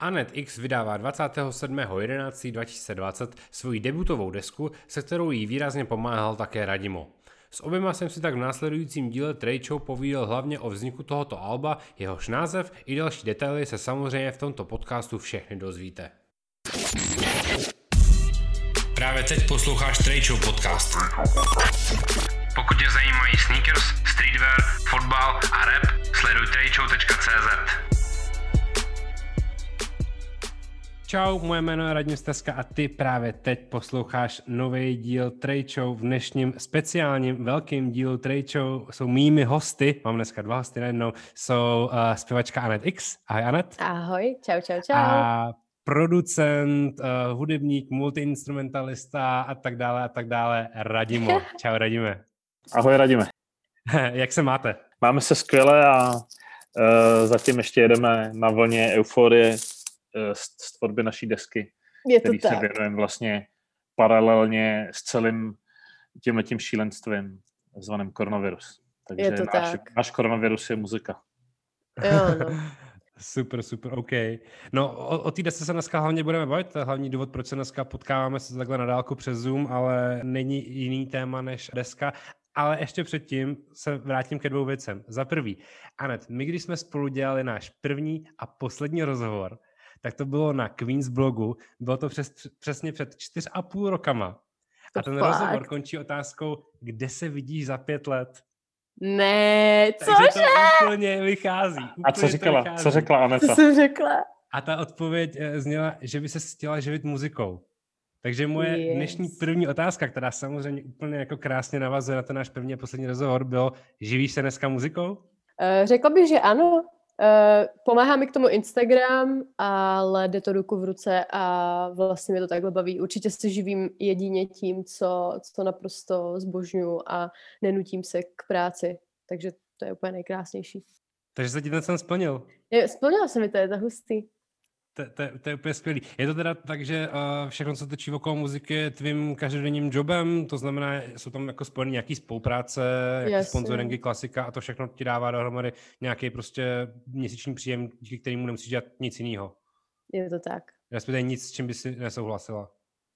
Anet X vydává 27.11.2020 svoji debutovou desku, se kterou jí výrazně pomáhal také Radimo. S oběma jsem si tak v následujícím díle Trade Show povídal hlavně o vzniku tohoto alba, jehož název i další detaily se samozřejmě v tomto podcastu všechny dozvíte. Právě teď posloucháš Trade Show podcast. Pokud tě zajímají sneakers, streetwear, fotbal a rap, sleduj tradeshow.cz. Čau, moje jméno je Radim Steska a ty právě teď posloucháš nový díl Trade Show. V dnešním speciálním velkým dílu Trade Show jsou mými hosty, mám dneska dva hosty najednou, jsou uh, zpěvačka Anet X. Ahoj Anet. Ahoj, čau, čau, čau. A producent, uh, hudebník, multiinstrumentalista a tak dále a tak dále, Radimo. Čau Radime. Ahoj Radime. Jak se máte? Máme se skvěle a uh, zatím ještě jedeme na vlně euforie z, z tvorby naší desky, Je to který tak. se věnujeme vlastně paralelně s celým tímhle tím šílenstvím zvaným koronavirus. Takže Je to náš, tak. náš koronavirus je muzika. Jo, no. Super, super, OK. No, o, o té desce se dneska hlavně budeme bavit. To je hlavní důvod, proč se dneska potkáváme se takhle na dálku přes Zoom, ale není jiný téma než deska. Ale ještě předtím se vrátím ke dvou věcem. Za prvý, Anet, my když jsme spolu dělali náš první a poslední rozhovor, tak to bylo na Queens blogu, bylo to přes, přesně před čtyř a půl rokama. A ten fakt? rozhovor končí otázkou, kde se vidíš za pět let. Ne, Takže cože? to úplně vychází. A úplně co to říkala? vychází. Co řekla Co Aneta? jsem řekla? A ta odpověď eh, zněla, že by se chtěla živit muzikou. Takže moje yes. Dnešní první otázka, která samozřejmě úplně jako krásně navazuje na ten náš první a poslední rozhovor, bylo, živíš se dneska muzikou? Uh, řekla bych, že ano. Uh, pomáhá mi k tomu Instagram, ale jde to ruku v ruce a vlastně mě to takhle baví. Určitě se živím jedině tím, co, co naprosto zbožňuju a nenutím se k práci. Takže to je úplně nejkrásnější. Takže se ti ten sen splnil. Je, splnila se mi to, je to hustý. To, to, to je úplně skvělý. Je to teda tak, že uh, všechno, co točí okolo muziky, je tvým každodenním jobem, to znamená, jsou tam jako spojené nějaký spolupráce, nějaký Jasně. sponsoringy, klasika a to všechno ti dává dohromady nějaký prostě měsíční příjem, díky kterému nemusíš dělat nic jiného. Je to tak. Respektive nic, s čím by si nesouhlasila.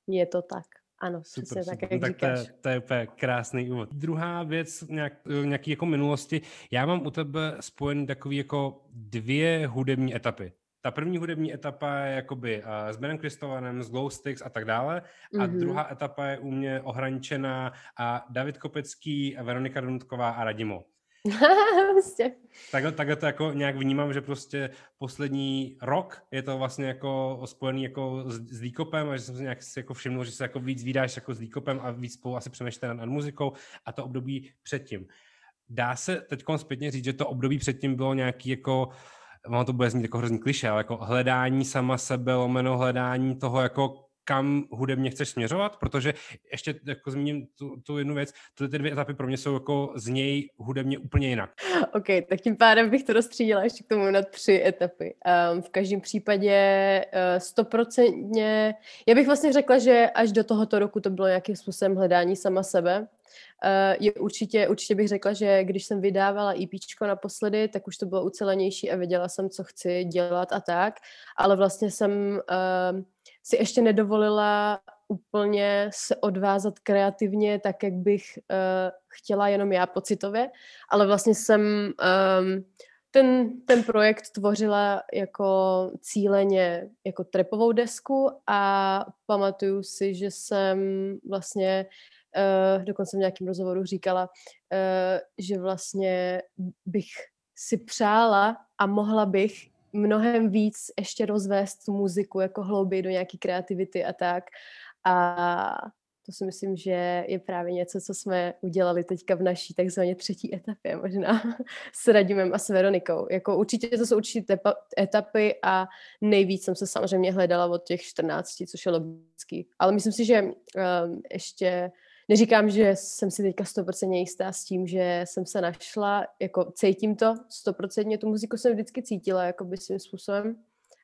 Je to tak. Ano, Super, přesně super. tak, No, jak tak to, je, říkáš. to je úplně krásný úvod. Druhá věc, nějak, nějaký jako minulosti. Já mám u tebe spojený takový jako dvě hudební etapy. Ta první hudební etapa je jakoby uh, s Benem Kristovanem, s Glow Sticks a tak dále. A Mhm. druhá etapa je u mě ohraničená a David Kopecký, Veronika Donutková a Radimo. Prostě. Takhle, takhle to jako nějak vnímám, že prostě poslední rok je to vlastně jako spojený jako s, s Díkopem a že jsem si nějak si jako všimnul, že se jako víc vydáš jako s Díkopem a víc spolu asi přemýšlíte nad, nad muzikou a to období předtím. Dá se teď zpětně říct, že to období předtím bylo nějaký jako ono to bude znít jako hrozný kliše, ale jako hledání sama sebe, lomeno hledání toho, jako kam hudebně chceš směřovat, protože ještě jako zmíním tu, tu jednu věc, ty ty dvě etapy pro mě jsou jako z něj hudebně úplně jinak. OK, tak tím pádem bych to rozstřídila ještě k tomu na tři etapy. Um, v každém případě uh, stoprocentně, já bych vlastně řekla, že až do tohoto roku to bylo nějakým způsobem hledání sama sebe. Uh, je určitě, určitě bych řekla, že když jsem vydávala EPčko naposledy, tak už to bylo ucelenější a věděla jsem, co chci dělat a tak, ale vlastně jsem uh, si ještě nedovolila úplně se odvázat kreativně tak, jak bych uh, chtěla jenom já pocitově, ale vlastně jsem um, ten, ten projekt tvořila jako cíleně jako trepovou desku a pamatuju si, že jsem vlastně uh, dokonce v nějakém rozhovoru říkala, uh, že vlastně bych si přála a mohla bych mnohem víc ještě rozvést tu muziku jako hlouběji do nějaký kreativity a tak. A to si myslím, že je právě něco, co jsme udělali teďka v naší takzvaně třetí etapě, možná s Radimem a s Veronikou. Jako určitě to jsou určitě etapy a nejvíc jsem se samozřejmě hledala od těch 14, což je logický. Ale myslím si, že um, ještě neříkám, že jsem si teďka 100% jistá s tím, že jsem se našla, jako cítím to, 100% tu muziku jsem vždycky cítila, jako by svým způsobem,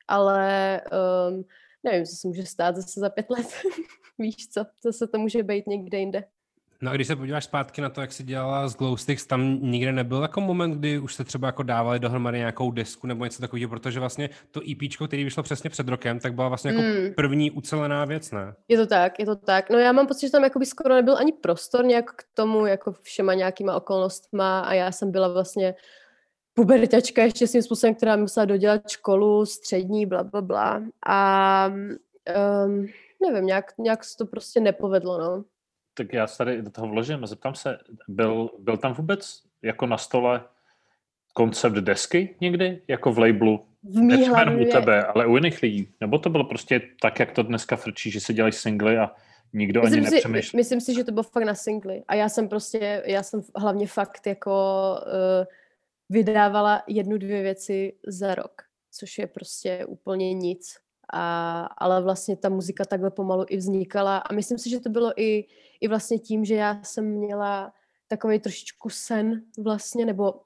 ale um, nevím, co se může stát zase za pět let. Víš co, zase to může být někde jinde. No a když se podíváš zpátky na to, jak jsi dělala s Glowsticks, tam nikde nebyl jako moment, kdy už jste třeba jako dávali dohromady nějakou desku nebo něco takového, protože vlastně to EP, který vyšlo přesně před rokem, tak byla vlastně jako Mm. první ucelená věc, ne? Je to tak, je to tak. No já mám pocit, že tam jakoby skoro nebyl ani prostor nějak k tomu, jako všema nějakýma okolnostma a já jsem byla vlastně puberťačka ještě svým způsobem, která musela dodělat školu, střední, bla, bla, bla. A um, nevím, nějak, nějak se to prostě nepovedlo, no. Tak já se tady do toho vložím a zeptám se, byl, byl tam vůbec jako na stole koncept desky někdy, jako v labelu? V jenom u tebe, ale u jiných lidí. Nebo to bylo prostě tak, jak to dneska frčí, že se dělají singly a nikdo ani myslím si, nepřemýšlí. myslím si, že to bylo fakt na singly. A já jsem prostě, já jsem hlavně fakt jako uh, vydávala jednu, dvě věci za rok, což je prostě úplně nic. A, ale vlastně ta muzika takhle pomalu i vznikala. A myslím si, že to bylo i, i vlastně tím, že já jsem měla takový trošičku sen vlastně, nebo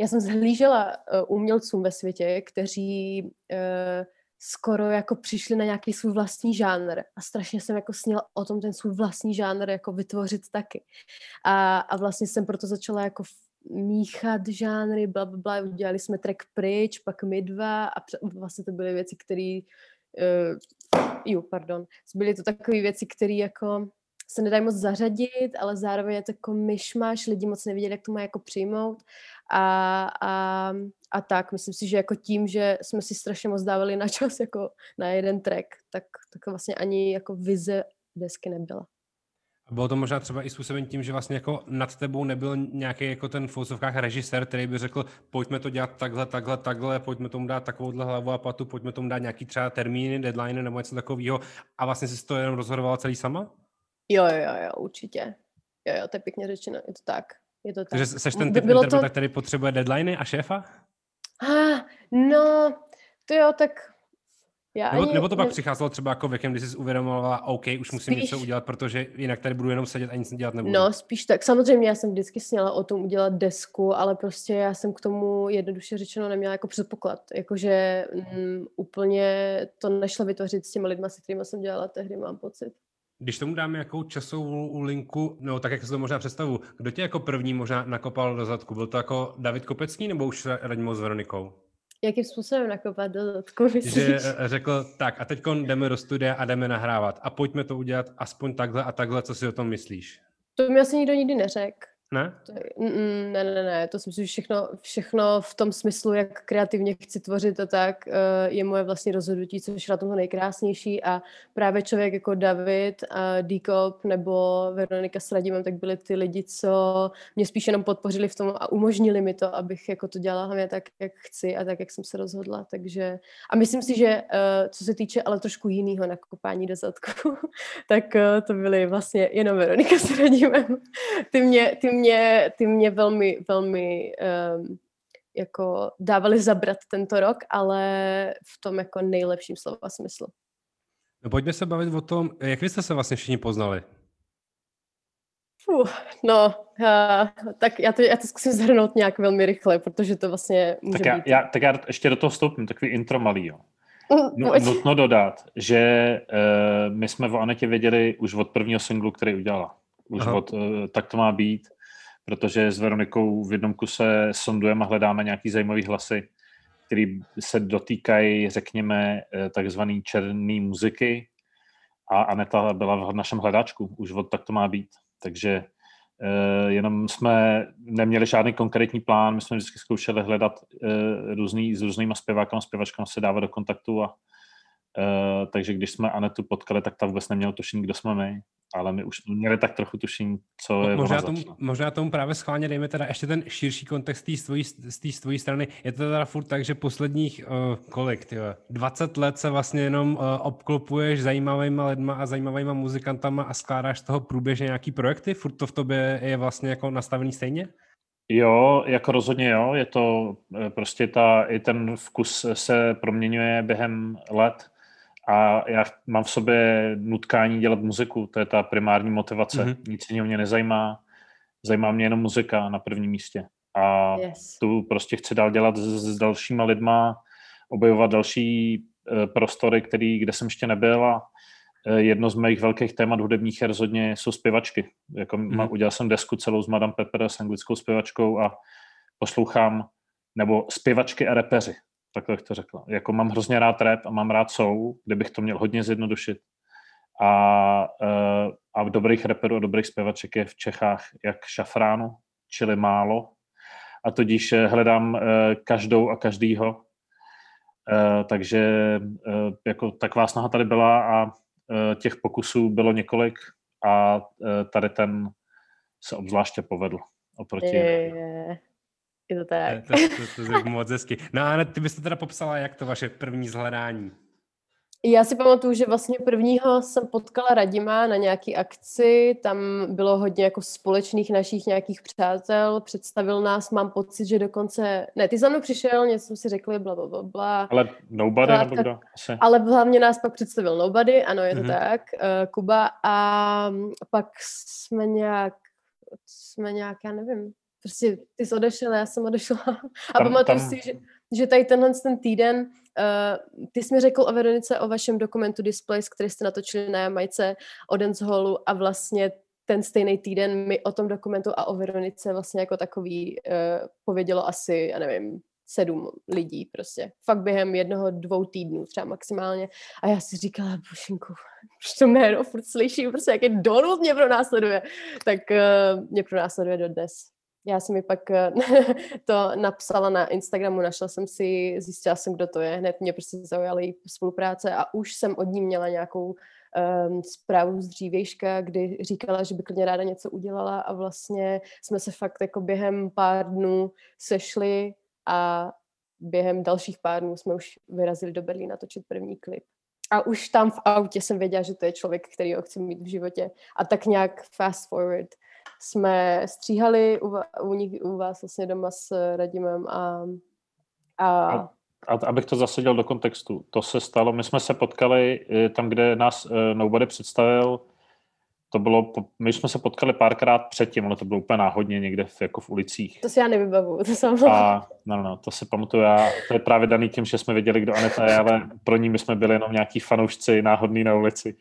já jsem zhlížela uh, umělcům ve světě, kteří uh, skoro jako přišli na nějaký svůj vlastní žánr. A strašně jsem jako sněla o tom ten svůj vlastní žánr jako vytvořit taky. A, a vlastně jsem proto začala jako míchat žánry, bla, bla, bla, udělali jsme track pryč, pak my dva a vlastně to byly věci, které uh, jo, pardon, byly to takové věci, které jako se nedají moc zařadit, ale zároveň je to jako myšmaš, lidi moc nevěděli, jak to má jako přijmout a, a, a tak, myslím si, že jako tím, že jsme si strašně moc dávali na čas jako na jeden track, tak, tak vlastně ani jako vize desky nebyla. Bylo to možná třeba i způsoben tím, že vlastně jako nad tebou nebyl nějaký jako ten v fousovkách režisér, který by řekl, pojďme to dělat takhle, takhle, takhle, pojďme tomu dát takovouhle hlavu a patu, pojďme tomu dát nějaký třeba termíny, deadline nebo něco takového a vlastně jsi to jenom rozhodovala celý sama? Jo, jo, jo, jo, určitě. Jo, jo, to je pěkně řečeno, je to tak. Je to tak. Takže seš ten typ bylo interpreta, to- který potřebuje deadliny a šéfa? Ah, no, to jo, tak já Nebo, ani, nebo to pak ne- přicházelo třeba jako věkem, kdy jsi uvědomovala, OK, už musím Spíš- něco udělat, protože jinak tady budu jenom sedět a nic dělat nebudu. No, spíš tak. Samozřejmě já jsem vždycky sněla o tom udělat desku, ale prostě já jsem k tomu jednoduše řečeno neměla jako předpoklad. Jakože mm, úplně to nešlo vytvořit s těmi lidmi, se kterými jsem dělala tehdy, mám pocit. Když tomu dáme nějakou časovou linku, no tak jak si to možná představu, kdo tě jako první možná nakopal do zadku? Byl to jako David Kopecký nebo už Radimo s Veronikou? Jakým způsobem nakopat do zadku, myslíš? Že eh, řekl, tak a teď jdeme do studia a jdeme nahrávat a pojďme to udělat aspoň takhle a takhle, co si o tom myslíš? To mi asi nikdo nikdy neřekl. Ne? Ne, ne, ne, to si myslím, že všechno, všechno v tom smyslu, jak kreativně chci tvořit a tak, eh, je moje vlastní rozhodnutí, což je na tom to nejkrásnější a právě člověk jako David, Díkop nebo Veronika s Radimem, tak byli ty lidi, co mě spíš jenom podpořili v tom a umožnili mi to, abych jako to dělala hlavně tak, jak chci a tak, jak jsem se rozhodla, takže a myslím si, že eh, co se týče ale trošku jiného nakopání do zadku, tak eh, to byly vlastně jenom Veronika s Radimem. Ty mě, ty mě, ty mě velmi, velmi um, jako dávali zabrat tento rok, ale v tom jako nejlepším slova smyslu. No pojďme se bavit o tom, jak vy jste se vlastně všichni poznali. Fuh, no, uh, tak já to, já to zkusím zhrnout nějak velmi rychle, protože to vlastně může Tak já, být... já, tak já ještě do toho vstoupím, takový intro malý, jo. Mm, No, nutno dodat, že uh, my jsme o Anetě věděli už od prvního singlu, který udělala. Už Aha. od uh, Tak to má být, protože s Veronikou v jednom kuse sondujeme a hledáme nějaký zajímavý hlasy, který se dotýkají, řekněme, eh, takzvaný černý muziky a Aneta byla v našem hledáčku, už od Tak to má být. Takže uh, jenom jsme neměli žádný konkrétní plán, my jsme vždycky zkoušeli hledat uh, různý, s různýma zpěvákama, zpěvačkama se dávat do kontaktu a takže když jsme Anetu potkali, tak ta vůbec neměla tušení, kdo jsme my, ale my už měli tak trochu tušení, co je Možná tomu, možná tomu právě schválně dejme teda ještě ten širší kontext z té tvojí strany. Je to teda furt tak, že posledních uh, kolik, tyjo, 20 let se vlastně jenom uh, obklopuješ zajímavýma lidma a zajímavýma muzikantama a skládáš z toho průběžně nějaký projekty? Furt to v tobě je vlastně jako nastavený stejně? Jo, jako rozhodně jo, je to eh, prostě ta, i ten vkus se proměňuje během let a já mám v sobě nutkání dělat muziku, to je ta primární motivace, Mhm. mm-hmm. nic jiného mě nezajímá, zajímá mě jenom muzika na prvním místě a Yes. tu prostě chci dál dělat s, s dalšíma lidma, objevovat další eh, prostory, který, kde jsem ještě nebyl a eh, jedno z mých velkých témat hudebních je rozhodně jsou zpěvačky. Jako mm. Udělal jsem desku celou s Madame Pepper s anglickou zpěvačkou a poslouchám, nebo zpěvačky a repeři, takhle bych to řekl. Jako mám hrozně rád rap a mám rád soul, kde bych to měl hodně zjednodušit. A, eh, a dobrých reperů a dobrých zpěvaček je v Čechách jak šafránu, čili málo. A tudíž eh, hledám každou a každýho, Eh, takže eh, jako taková snaha tady byla a eh, těch pokusů bylo několik a tady ten se obzvláště povedl oproti. Je, je, je to tak. To, to, to, to, moc hezky. No a ty byste teda popsala, jak to vaše první zhledání? Já si pamatuju, že vlastně prvního jsem potkala Radima na nějaký akci, tam bylo hodně jako společných našich nějakých přátel, představil nás, mám pocit, že dokonce, ne, ty za mnou přišel, něco jsme si řekli, bla, bla, bla, bla. Ale Nobody nebo kdo? Asi. Ale hlavně nás pak představil Nobody, ano, je to mm-hmm. tak, uh, Kuba, a pak jsme nějak, jsme nějak, já nevím, prostě ty jsi odešel, já jsem odešla. A pamatuju si, že, že tady tenhle ten týden, uh, ty jsi mi řekl o Veronice, o vašem dokumentu Displays, který jste natočili na Jamajce o Hallu a vlastně ten stejný týden mi o tom dokumentu a o Veronice vlastně jako takový uh, povědělo asi, já nevím, sedm lidí prostě. Fakt během jednoho, dvou týdnů třeba maximálně. A já si říkala, božinku, proč to jméno furt slyším, prostě jaký Donald mě pro následuje. Tak uh, mě pro následuje dodnes. Já jsem mi pak eh, to napsala na Instagramu, našla jsem si, zjistila jsem, kdo to je, hned mě prostě zaujala její spolupráce a už jsem od ní měla nějakou um, zprávu z dřívějška, kdy říkala, že by klidně ráda něco udělala a vlastně jsme se fakt jako během pár dnů sešli a během dalších pár dnů jsme už vyrazili do Berlína točit první klip. A už tam v autě jsem věděla, že to je člověk, který ho chci mít v životě. A tak nějak fast forward jsme stříhali u, u, nich, u vás vlastně doma s Radimem a, a a abych to zasadil do kontextu, to se stalo, my jsme se potkali eh, tam, kde nás uh, Nobody představil, to bylo, my jsme se potkali párkrát předtím, ale to bylo úplně náhodně někde v, jako v ulicích. To si já nevybavu, to jsem... A, no, no, to si pamatuju já, to je právě daný tím, že jsme věděli, kdo Aneta je, ale pro ní my jsme byli jenom nějaký fanoušci náhodný na ulici.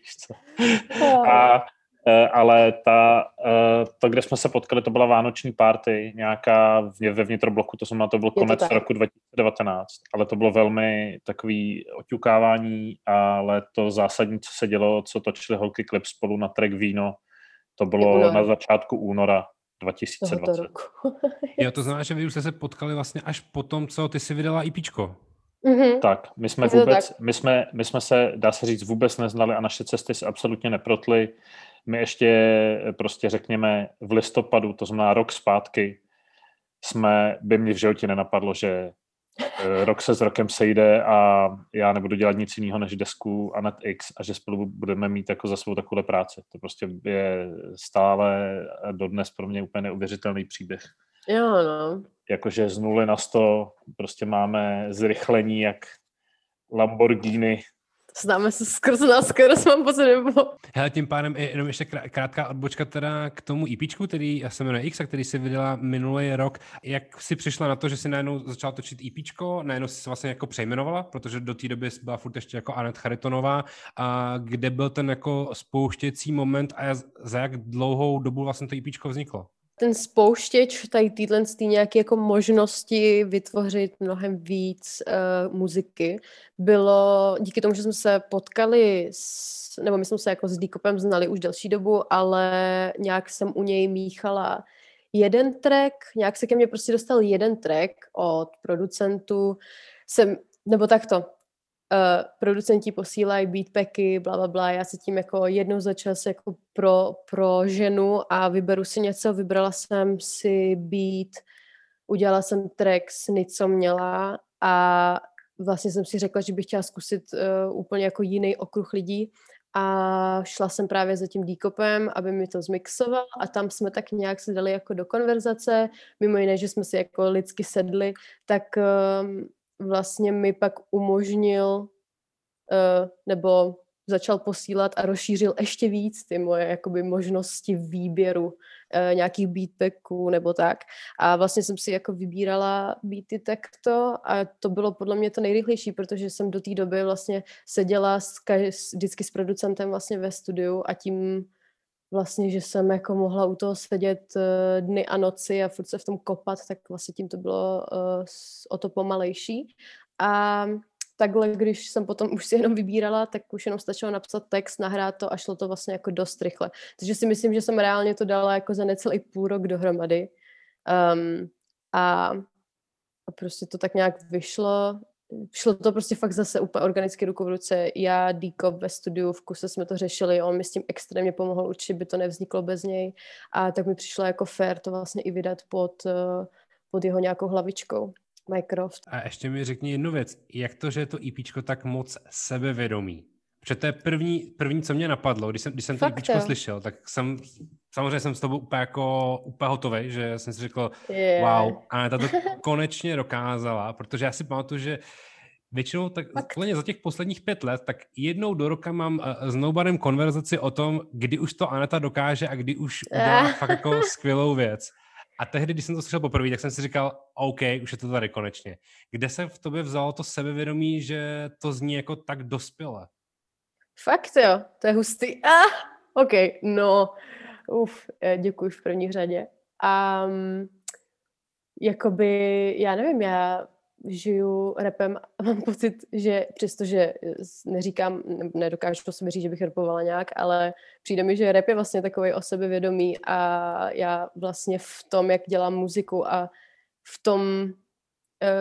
A Eh, ale ta, eh, to, kde jsme se potkali, to byla vánoční party, nějaká ve vnitrobloku, to znamená, to byl konec to roku 2019, ale to bylo velmi takový oťukávání, ale to zásadní, co se dělo, co točili holky klip spolu na track Víno, to bylo na začátku února 2020. jo, to znamená, že vy už jste se potkali vlastně až po tom, co ty si vydala IPčko. Mm-hmm. Tak, my jsme vůbec, my jsme, my jsme se, dá se říct, vůbec neznali a naše cesty se absolutně neprotly. My ještě prostě řekněme v listopadu, to znamená rok zpátky, jsme, by mě v životě nenapadlo, že eh, rok se s rokem sejde a já nebudu dělat nic jiného než desku Anet X a že spolu budeme mít jako za svou takovou práci. To prostě je stále dodnes pro mě úplně neuvěřitelný příběh. Jo, no. Jakože z nuly na sto prostě máme zrychlení jak Lamborghini Známe se skrz na skrz, mám pocit, nebo... Hele, tím pádem jenom ještě krátká odbočka teda k tomu EPčku, který se jmenuje X, a který si vydala minulý rok. Jak si přišla na to, že si najednou začala točit EPčko, najednou si se vlastně jako přejmenovala, protože do té doby byla furt ještě jako Anet Charitonová, a kde byl ten jako spouštěcí moment a za jak dlouhou dobu vlastně to EPčko vzniklo? Ten spouštěč tady týhle nějaké jako možnosti vytvořit mnohem víc uh, muziky bylo díky tomu, že jsme se potkali s, nebo my jsme se jako s Díkopem znali už delší dobu, ale nějak jsem u něj míchala jeden track, nějak se ke mně prostě dostal jeden track od producentů, jsem, nebo takto, uh, producenti posílají beatpacky, bla, bla, bla, já se tím jako jednou za čas jako pro, pro ženu a vyberu si něco, vybrala jsem si beat, udělala jsem track s co měla a vlastně jsem si řekla, že bych chtěla zkusit uh, úplně jako jiný okruh lidí. A šla jsem právě za tím díkopem, aby mi to zmixoval a tam jsme tak nějak se dali jako do konverzace, mimo jiné, že jsme si jako lidsky sedli, tak um, vlastně mi pak umožnil, uh, nebo začal posílat a rozšířil ještě víc ty moje jakoby možnosti výběru e, nějakých beatpacků nebo tak. A vlastně jsem si jako vybírala beaty takto a to bylo podle mě to nejrychlejší, protože jsem do té doby vlastně seděla s, vždycky s producentem vlastně ve studiu a tím vlastně, že jsem jako mohla u toho sedět uh, dny a noci a furt se v tom kopat, tak vlastně tím to bylo uh, o to pomalejší. A takhle, když jsem potom už si jenom vybírala, tak už jenom stačilo napsat text, nahrát to a šlo to vlastně jako dost rychle. Takže si myslím, že jsem reálně to dala jako za necelý půl rok dohromady. Um, a, a prostě to tak nějak vyšlo šlo to prostě fakt zase úplně organicky ruku v ruce. Já, Díko ve studiu v kuse jsme to řešili, on mi s tím extrémně pomohl, určitě by to nevzniklo bez něj. A tak mi přišlo jako fair to vlastně i vydat pod, eh, pod jeho nějakou hlavičkou. Mycroft. A ještě mi řekni jednu věc. Jak to, že je to IPčko tak moc sebevědomý? Protože to je první, první, co mě napadlo, když jsem, když jsem to IPčko slyšel, tak jsem, samozřejmě jsem s tobou úplně jako úplně hotový, že jsem si řekl, yeah. wow, a ta to konečně dokázala, protože já si pamatuju, že většinou tak úplně za těch posledních pět let, tak jednou do roka mám uh, s Nobarem konverzaci o tom, kdy už to Aneta dokáže a kdy už udělá fakt jako skvělou věc. A tehdy, když jsem to slyšel poprvé, tak jsem si říkal, OK, už je to tady konečně. Kde se v tobě vzalo to sebevědomí, že to zní jako tak dospěle? Fakt jo, to je hustý. Ah, OK, no, uf, eh, děkuji v první řadě. A um, jakoby, já nevím, já žiju repem a mám pocit, že přestože neříkám, nedokážu to si říct, že bych repovala nějak, ale přijde mi, že rep je vlastně takový o sebevědomí a já vlastně v tom, jak dělám muziku a v tom uh,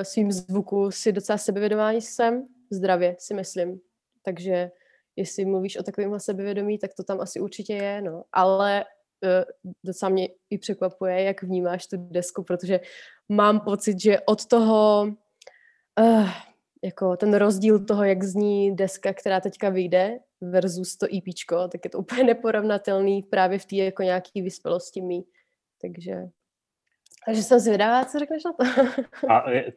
svým zvuku si docela sebevědomá jsem, zdravě si myslím. Takže jestli mluvíš o takovémhle sebevědomí, tak to tam asi určitě je, no. Ale docela mě i překvapuje, jak vnímáš tu desku, protože mám pocit, že od toho uh, jako ten rozdíl toho, jak zní deska, která teďka vyjde versus to EPčko, tak je to úplně neporovnatelný právě v té jako nějaký vyspělosti mý. Takže, takže jsem zvědavá, co řekneš na to. A e,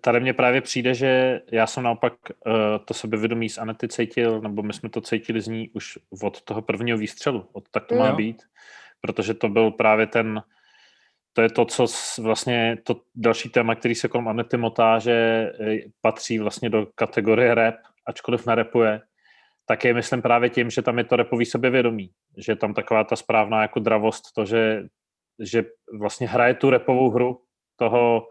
tady mně právě přijde, že já jsem naopak uh, to sebevědomí z Anety cítil, nebo my jsme to cítili z ní už od toho prvního výstřelu, od tak to má být, protože to byl právě ten, to je to, co vlastně to další téma, který se kolem Anety motá, že e, patří vlastně do kategorie rap, ačkoliv nerepuje, tak je myslím právě tím, že tam je to repový sebevědomí, že je tam taková ta správná jako dravost, to, že, že vlastně hraje tu repovou hru toho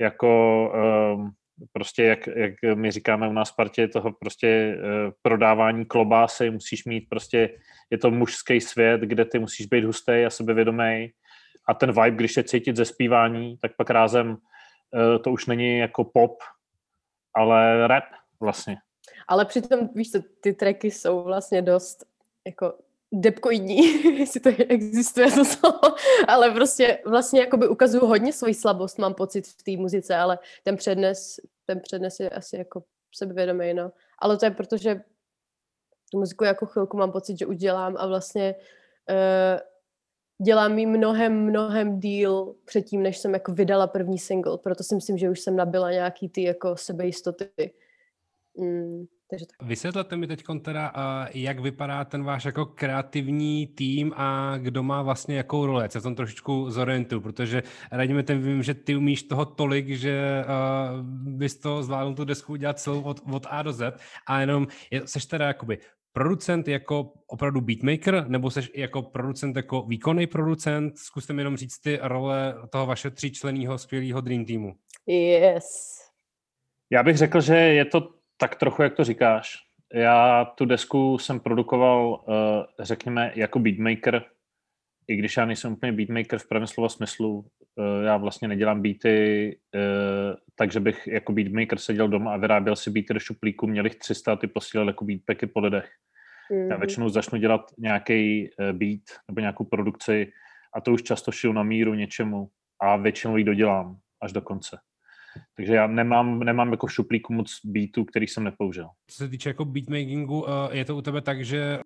jako um, prostě, jak, jak my říkáme u nás v partě, toho prostě uh, prodávání klobásy, musíš mít prostě, je to mužský svět, kde ty musíš být hustý a sebevědomý a ten vibe, když je cítit ze zpívání, tak pak rázem uh, to už není jako pop, ale rap vlastně. Ale přitom, víš co, ty tracky jsou vlastně dost jako depkoidní, jestli to existuje to slovo, ale prostě vlastně jakoby ukazuju hodně svoji slabost, mám pocit v té muzice, ale ten přednes, ten přednes je asi jako sebevědomý, no. Ale to je proto, že tu muziku jako chvilku mám pocit, že udělám a vlastně uh, dělám ji mnohem, mnohem díl předtím, než jsem jako vydala první single, proto si myslím, že už jsem nabila nějaký ty jako sebejistoty. Mm, takže tak. Vysvětlete mi teď teda, jak vypadá ten váš jako kreativní tým a kdo má vlastně jakou roli. Já tom trošičku zorientuju, protože radíme ten vím, že ty umíš toho tolik, že uh, bys to zvládl tu desku udělat celou od, od A do Z a jenom je, seš teda jakoby producent jako opravdu beatmaker, nebo jsi jako producent jako výkonný producent? Zkuste mi jenom říct ty role toho vašeho tříčleného skvělého Dream Teamu. Yes. Já bych řekl, že je to tak trochu, jak to říkáš. Já tu desku jsem produkoval, eh, řekněme, jako beatmaker, i když já nejsem úplně beatmaker v pravém slova smyslu, eh, já vlastně nedělám beaty, eh, takže bych jako beatmaker seděl doma a vyráběl si beaty do šuplíku, měl jich 300 a ty posílal jako beatpacky po lidech. Mm-hmm. Já mhm. většinou začnu dělat nějaký beat nebo nějakou produkci a to už často šiju na míru něčemu a většinou ji dodělám až do konce. Takže já nemám, nemám jako v šuplíku moc beatů, který jsem nepoužil. Co se týče jako beatmakingu, eh, je to u tebe tak, že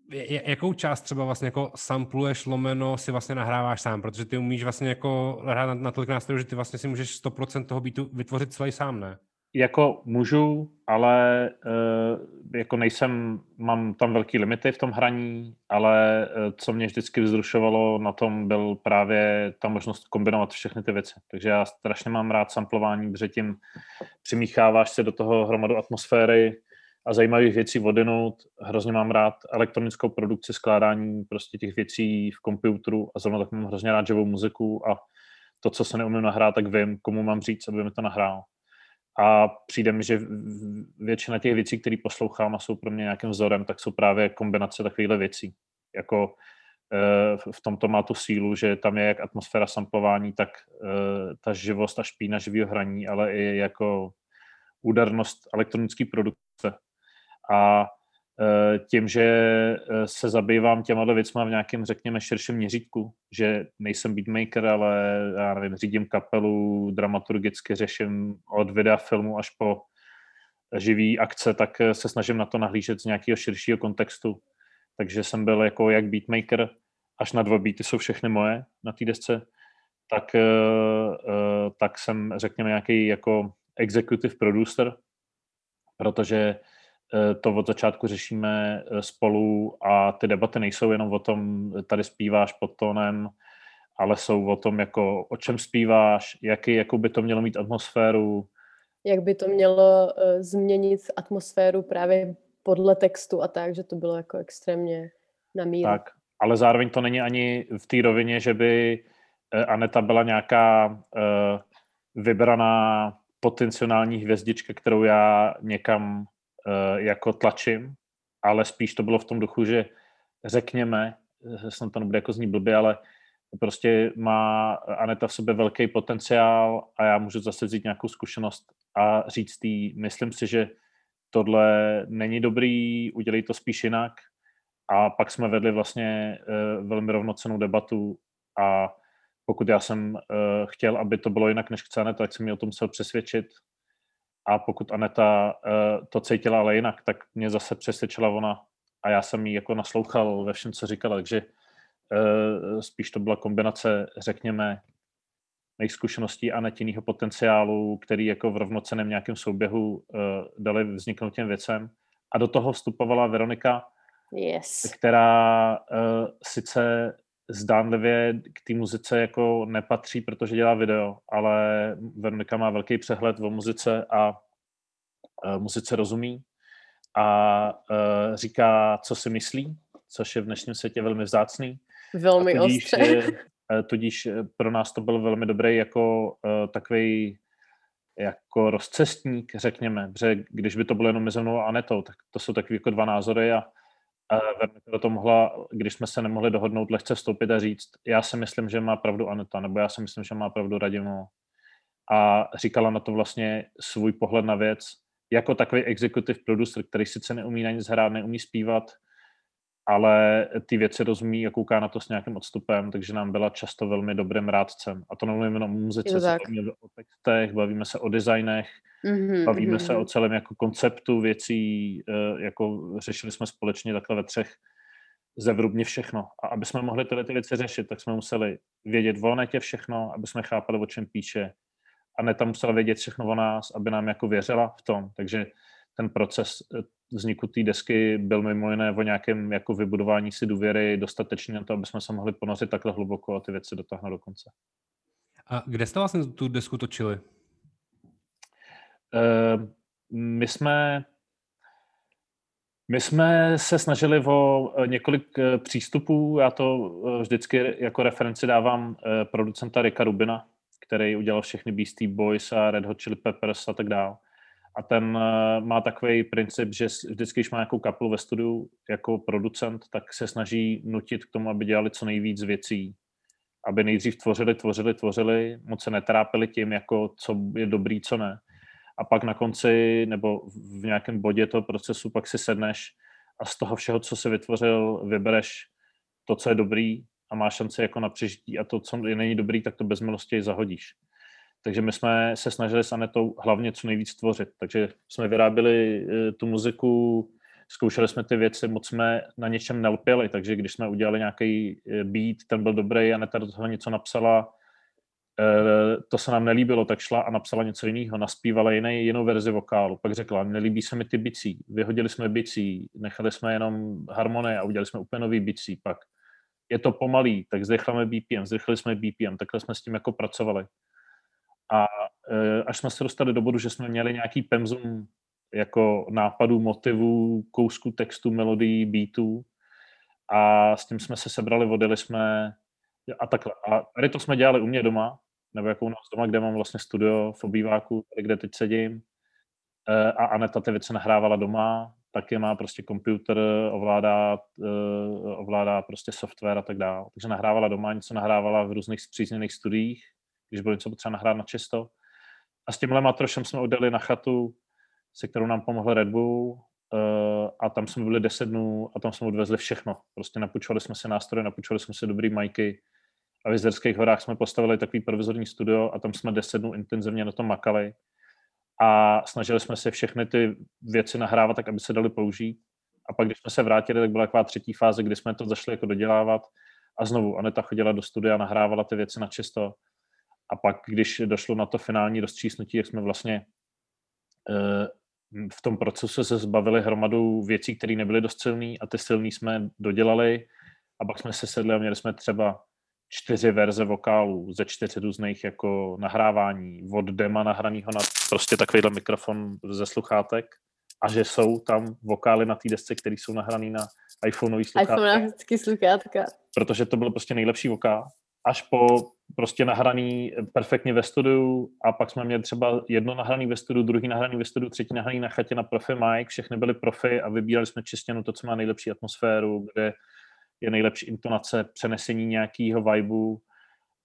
jakou část třeba vlastně jako sampluješ lomeno si vlastně nahráváš sám, protože ty umíš vlastně jako hrát na, na tolik nástrojů, že ty vlastně si můžeš 100% toho beatu vytvořit celý sám, ne? Jako můžu, ale uh, jako nejsem, mám tam velký limity v tom hraní, ale uh, co mě vždycky vzrušovalo na tom byl právě ta možnost kombinovat všechny ty věci. Takže já strašně mám rád samplování, protože tím přimícháváš se do toho hromadu atmosféry a zajímavých věcí vodinut. Hrozně mám rád elektronickou produkci, skládání prostě těch věcí v počítači a zrovna tak mám hrozně rád živou muziku a to, co se neumím nahrát, tak vím, komu mám říct, aby mi to nahrál a přijde mi, že většina těch věcí, které poslouchám a jsou pro mě nějakým vzorem, tak jsou právě kombinace takovýchhle věcí. Jako eh, v tomto má tu sílu, že tam je jak atmosféra samplování, tak eh, ta živost a špína živého hraní, ale i jako údernost elektronické produkce. A tím, že eh, se zabývám těma věcmi v nějakém, řekněme, širším měřítku, že nejsem beatmaker, ale já nevím, řídím kapelu, dramaturgicky řeším od videa filmu až po živý akce, tak eh, se snažím na to nahlížet z nějakého širšího kontextu. Takže jsem byl jako jak beatmaker, až na dva beaty jsou všechny moje na té desce, tak, tak jsem, řekněme, nějaký jako executive producer, protože Eh, to od začátku řešíme eh, spolu a ty debaty nejsou jenom o tom, tady zpíváš pod tónem, ale jsou o tom, jako o čem zpíváš, jaký, jakou by to mělo mít atmosféru. Jak by to mělo uh, změnit atmosféru právě podle textu a tak, že to bylo jako extrémně na míru. Tak, ale zároveň to není ani v té rovině, že by Aneta byla nějaká uh, vybraná potenciální hvězdička, kterou já někam Eh, jako tlačím, ale spíš to bylo v tom duchu, že řekněme, eh, snad to nebude jako zní blbě, ale prostě má Aneta v sobě velký potenciál a já můžu zase vzít nějakou zkušenost a říct jí, myslím si, že tohle není dobrý, udělej to spíš jinak. A pak jsme vedli vlastně uh, velmi rovnocenou debatu a pokud já jsem chtěl, aby to bylo jinak, než chce Aneta, tak jsem mi o tom musel přesvědčit a pokud Aneta uh, to cítila ale jinak, tak mě zase přesvědčila ona a já jsem jí jako naslouchal ve všem, co říkala, takže uh, spíš to byla kombinace, řekněme, mých zkušeností a netinného potenciálu, který jako v rovnoceném nějakém souběhu uh, dali vzniknout těm věcem. A do toho vstupovala Veronika, yes. která uh, sice zdánlivě k té muzice jako nepatří, protože dělá video, ale Veronika má velký přehled o muzice a uh, muzice rozumí a uh, říká, co si myslí, což je v dnešním světě velmi vzácný. Velmi tudíž, ostře. tudíž pro nás to byl velmi dobrý jako uh, takový jako rozcestník, řekněme, protože když by to bylo jenom mezi mnou a Anetou, tak to jsou takové jako dva názory a Veronika do toho mohla, když jsme se nemohli dohodnout, lehce vstoupit a říct, já si myslím, že má pravdu Aneta, nebo já si myslím, že má pravdu Radimo. A říkala na to vlastně svůj pohled na věc, jako takový executive producer, který sice neumí na nic hrát, neumí zpívat, ale ty věci rozumí a kouká na to s nějakým odstupem, takže nám byla často velmi dobrým rádcem. A to nemluvíme jenom o muzice, se bavíme o textech, bavíme se o designech, mm-hmm, bavíme mm-hmm. se o celém jako konceptu věcí, eh, jako řešili jsme společně takhle ve třech zevrubně všechno. A aby jsme mohli tyhle ty věci řešit, tak jsme museli vědět o netě všechno, aby jsme chápali, o čem píše. A ne tam musela vědět všechno o nás, aby nám jako věřila v tom. Takže ten proces eh, vzniku té desky byl mimo jiné o nějakém jako vybudování si důvěry dostatečně na to, aby jsme se mohli ponořit takhle hluboko a ty věci dotáhnout do konce. A kde jste vlastně tu desku točili? Uh, my jsme my jsme se snažili o eh, několik přístupů. Já to vždycky jako referenci dávám producenta Rika Rubina, který udělal všechny Beastie Boys a Red Hot Chili Peppers a tak dále a ten uh, má takový princip, že vždycky, když má nějakou kapelu ve studiu jako producent, tak se snaží nutit k tomu, aby dělali co nejvíc věcí. Aby nejdřív tvořili, tvořili, tvořili, moc se netrápili tím, jako co je dobrý, co ne. A pak na konci nebo v nějakém bodě toho procesu pak si sedneš a z toho všeho, co se vytvořil, vybereš to, co je dobrý a máš šanci jako na přežití a to, co není dobrý, tak to bez milosti zahodíš. Takže my jsme se snažili s Anetou hlavně co nejvíc tvořit. Takže jsme vyráběli eh, tu muziku, zkoušeli jsme ty věci, moc jsme na něčem nelpěli, takže když jsme udělali nějaký eh, beat, ten byl dobrý, Aneta do toho něco napsala, eh, to se nám nelíbilo, tak šla a napsala něco jiného, naspívala jiný, jinou verzi vokálu. Pak řekla, nelíbí se mi ty bicí, vyhodili jsme bicí, nechali jsme jenom harmonie a udělali jsme úplně nový bicí. Pak je to pomalý, tak zrychlíme BPM, zrychlili jsme BPM, takhle jsme s tím jako pracovali. A e, až jsme se dostali do bodu, že jsme měli nějaký pemzum jako nápadů, motivů, kousku textu, melodií, beatů a s tím jsme se sebrali, vodili jsme a takhle. A tady to jsme dělali u mě doma, nebo jako u nás doma, kde mám vlastně studio v obýváku, tady kde teď sedím. E, a Aneta ty věci nahrávala doma, taky má prostě počítač, ovládá, uh, ovládá prostě software a tak dále. Takže nahrávala doma, něco nahrávala v různých zpřízněných studiích, když bylo něco potřeba nahrát na čisto. A s tímhle matrošem jsme odjeli na chatu, se kterou nám pomohl Red Bull uh, a tam jsme byli 10 dnů a tam jsme odvezli všechno. Prostě napučovali jsme si nástroje, napučovali jsme si dobrý majky a v Jezerských horách jsme postavili takový provizorní studio a tam jsme 10 dnů intenzivně na tom makali a snažili jsme se všechny ty věci nahrávat tak, aby se dali použít. A pak, když jsme se vrátili, tak byla taková třetí fáze, kdy jsme to zašli jako dodělávat a znovu Aneta chodila do studia, nahrávala ty věci na čisto a pak, když došlo na to finální rozčísnutí, jak jsme vlastně eh, v tom procesu se zbavili hromadu věcí, které nebyly dost silné a ty silné jsme dodělali a pak jsme se sedli a měli jsme třeba čtyři verze vokálů ze čtyř různých jako nahrávání, od dema nahraného na prostě takovýhle mikrofon ze sluchátek a že jsou tam vokály na té desce, které jsou nahrané na iPhoneový sluchátka. iPhone sluchátka. Protože to byl prostě nejlepší vokál. Až po prostě nahraný perfektně ve studiu a pak jsme měli třeba jedno nahraný ve studiu, druhý nahraný ve studiu, třetí nahraný na chatě na profi mic, všechny byly profi a vybírali jsme čistě to, co má nejlepší atmosféru, kde je nejlepší intonace, přenesení nějakého vibu,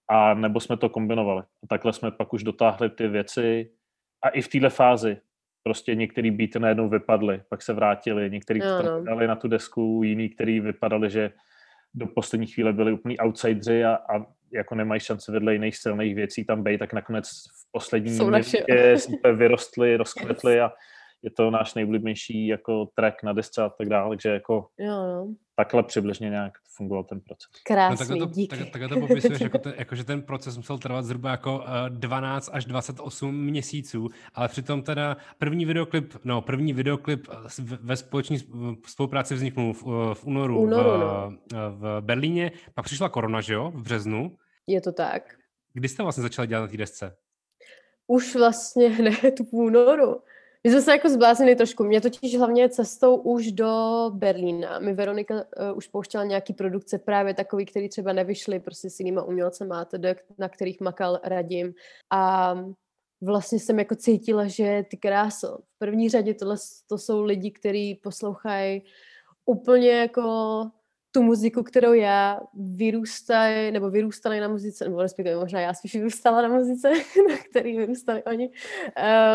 a nebo jsme to kombinovali. A takhle jsme pak už dotáhli ty věci a i v téhle fázi prostě některý beaty najednou vypadly, pak se vrátili, některý no, no. dali na tu desku, jiný, který vypadali, že do poslední chvíle byli úplný outsidři a, a jako nemají šance vedle jiných silných věcí tam být, tak nakonec v poslední minutě vyrostli, rozkvetli a je to náš nejblíbenější jako track na desce a tak dále, takže jako jo, no. takhle přibližně nějak fungoval ten proces. Krásný, no, takhle to, díky. Tak, takhle to popisuješ, jako, te, jako, že ten proces musel trvat zhruba jako uh, eh, 12 až 28 měsíců, ale přitom teda první videoklip, no první videoklip ve společné spolupráci vzniknul v, v únoru, únoru v, no. v Berlíně, pak přišla korona, že jo, v březnu. Je to tak. Kdy jste vlastně začali dělat na té desce? Už vlastně hned v únoru. My jsme se jako zbláznili trošku. Mě totiž hlavně cestou už do Berlína. Mi Veronika uh, už pouštěla nějaký produkce právě takový, který třeba nevyšly prostě s jinýma umělcema, na kterých makal radím. A vlastně jsem jako cítila, že ty kráso, v první řadě tohle to jsou lidi, kteří poslouchají úplně jako tu muziku, kterou já vyrůstaj, nebo vyrůstali na muzice, nebo respektive možná já spíš vyrůstala na muzice, na který vyrůstali oni.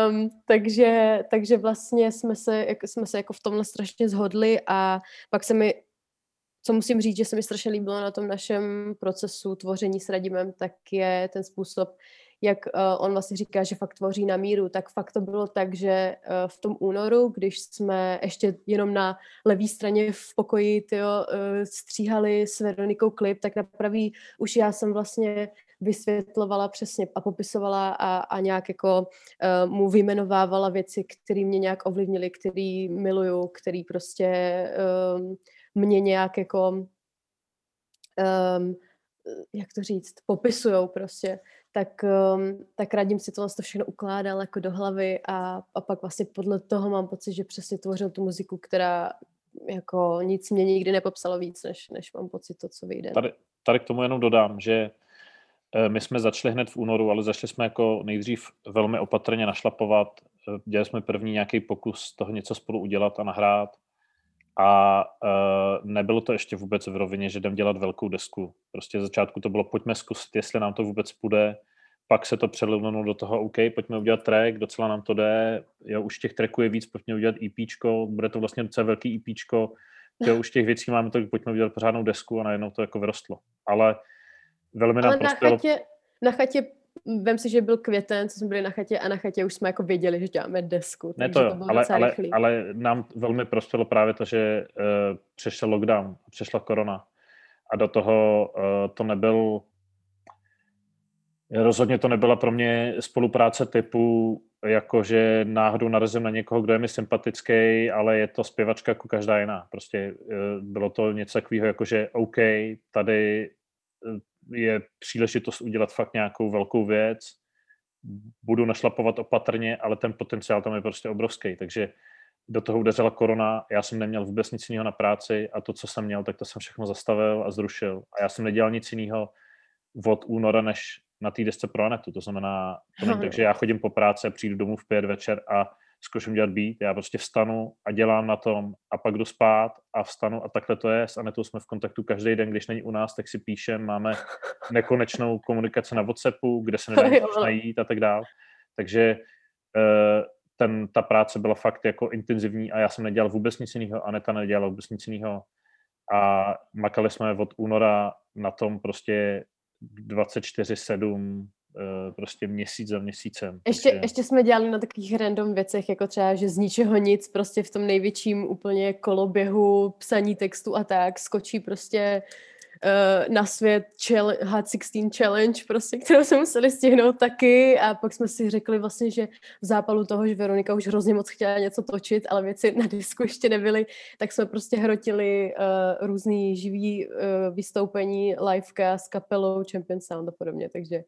Um, takže, takže vlastně jsme se, jako, jsme se jako v tomhle strašně zhodli a pak se mi co musím říct, že se mi strašně líbilo na tom našem procesu tvoření s Radimem, tak je ten způsob, jak uh, on vlastně říká, že fakt tvoří na míru, tak fakt to bylo tak, že uh, v tom únoru, když jsme ještě jenom na levé straně v pokoji tyjo, uh, stříhali s Veronikou klip, tak na pravý už já jsem vlastně vysvětlovala přesně a popisovala a, a nějak jako uh, mu vyjmenovávala věci, které mě nějak ovlivnily, který miluju, který prostě um, mě nějak jako um, jak to říct, popisujou prostě tak, um, tak radím si to všechno ukládal jako do hlavy a, a pak vlastně podle toho mám pocit, že přesně tvořil tu muziku, která jako nic mě nikdy nepopsalo víc, než, než mám pocit to, co vyjde. Tady, tady k tomu jenom dodám, že eh, my jsme začali hned v únoru, ale začali jsme jako nejdřív velmi opatrně našlapovat. Eh, dělali jsme první nějaký pokus toho něco spolu udělat a nahrát. A uh, nebylo to ještě vůbec v rovině, že jdem dělat velkou desku. Prostě z začátku to bylo, pojďme zkusit, jestli nám to vůbec půjde. Pak se to přelivnulo do toho, OK, pojďme udělat track, docela nám to jde, jo, už těch tracků je víc, pojďme udělat EP, bude to vlastně docela velký EP, jo, už těch věcí máme, tak pojďme udělat pořádnou desku a najednou to jako vyrostlo. Ale velmi nám Ale na chatě, na chatě vem si, že byl květen, co jsme byli na chatě a na chatě už jsme jako věděli, že děláme desku. Ne to jo, to ale, ale, ale, nám velmi prospělo právě to, že uh, přešel lockdown, přešla korona a do toho uh, to nebyl Rozhodně to nebyla pro mě spolupráce typu, jakože náhodou narazím na někoho, kdo je mi sympatický, ale je to zpěvačka jako každá jiná. Prostě eh, bylo to něco takového, jakože OK, tady eh, je příležitost udělat fakt nějakou velkou věc, budu našlapovat opatrně, ale ten potenciál tam je prostě obrovský, takže do toho udeřila korona, já jsem neměl vůbec nic jiného na práci a to, co jsem měl, tak to jsem všechno zastavil a zrušil. A já jsem nedělal nic jiného od února, než na té desce pro Anetu. To znamená, to není tak, že já chodím po práci, přijdu domů v pět večer a zkouším dělat být. Já prostě vstanu a dělám na tom a pak jdu spát a vstanu a takhle to je. S Anetou jsme v kontaktu každý den, když není u nás, tak si píšem, máme nekonečnou komunikaci na WhatsAppu, kde se nedá najít a tak dále. Takže eh, ten, ta práce byla fakt jako intenzivní a já jsem nedělal vůbec nic jiného, Aneta nedělala vůbec nic jiného a makali jsme od února na tom prostě 24-7 eh, prostě měsíc za měsícem. Ještě, takže... ještě jsme dělali na takových random věcech, jako třeba, že z ničeho nic, prostě v tom největším úplně koloběhu psaní textu a tak, skočí prostě uh, na svět Hot 16 Challenge, prostě, kterou jsme museli stihnout taky a pak jsme si řekli vlastně, že v zápalu toho, že Veronika už hrozně moc chtěla něco točit, ale věci na disku ještě nebyly, tak jsme prostě hrotili uh, různý živý uh, vystoupení, liveka s kapelou Champion Sound a podobně, takže, uh,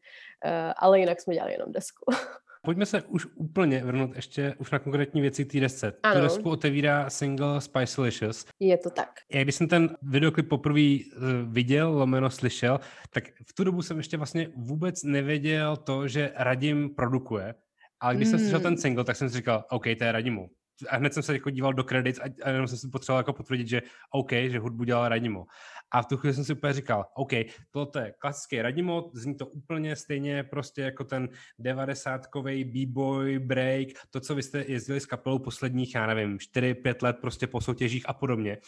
ale jinak jsme dělali jenom desku. Pojďme se už úplně vrnout ještě už na konkrétní věci té desce. Ano. Tu desku otevírá single Spicelicious. Je to tak. Já když jsem ten videoklip poprvé eh, viděl, lomeno slyšel, tak v tu dobu jsem ještě vlastně vůbec nevěděl to, že Radim produkuje. Ale když mm. jsem slyšel ten hmm. single, tak jsem si říkal, OK, to je Radimu a hned jsem se jako díval do credits a, a jenom jsem si potřeboval jako potvrdit, že OK, že hudbu dělal Radimo. A v tu chvíli jsem si úplně říkal, OK, toto je klasický Radimo, zní to úplně stejně prostě jako ten 90-kový b-boy break, to, co vy jste jezdili s kapelou posledních, já nevím, 4-5 let prostě po soutěžích a podobně.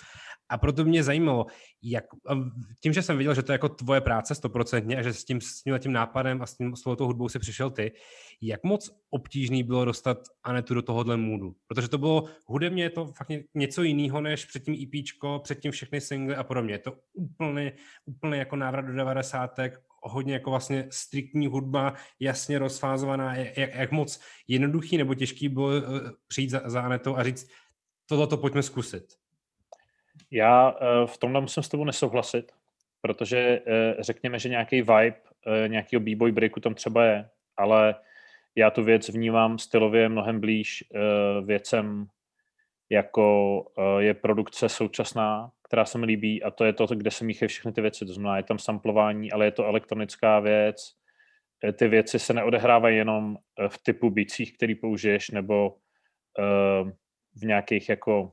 A proto mě zajímalo, jak, tím, že jsem viděl, že to je jako tvoje práce stoprocentně a že s tím, s tím, tím nápadem a s, tím, s tou hudbou si přišel ty, jak moc obtížný bylo dostat Anetu do tohohle můdu? Protože to bylo, hudebně je to fakt něco jiného než předtím EPčko, předtím všechny singly a podobně. Je to úplně, úplně jako návrat do 90. hodně jako vlastně striktní hudba, jasně rozfázovaná, jak, jak moc jednoduchý nebo těžký bylo eh, přijít za, za Anetou a říct, tohle to pojďme zkusit. Já eh, v tomhle musím s tebou nesouhlasit, protože eh, řekněme, že nějaký vibe nějakého b-boy breaku tam třeba je, ale já tu věc vnímám stylově mnohem blíž věcem, jako je produkce současná, která se mi líbí a to je to, kde se míchají všechny ty věci. To znamená, je tam samplování, ale je to elektronická věc. E, ty věci se neodehrávají jenom e, v typu bicích, který použiješ, nebo v nějakých jako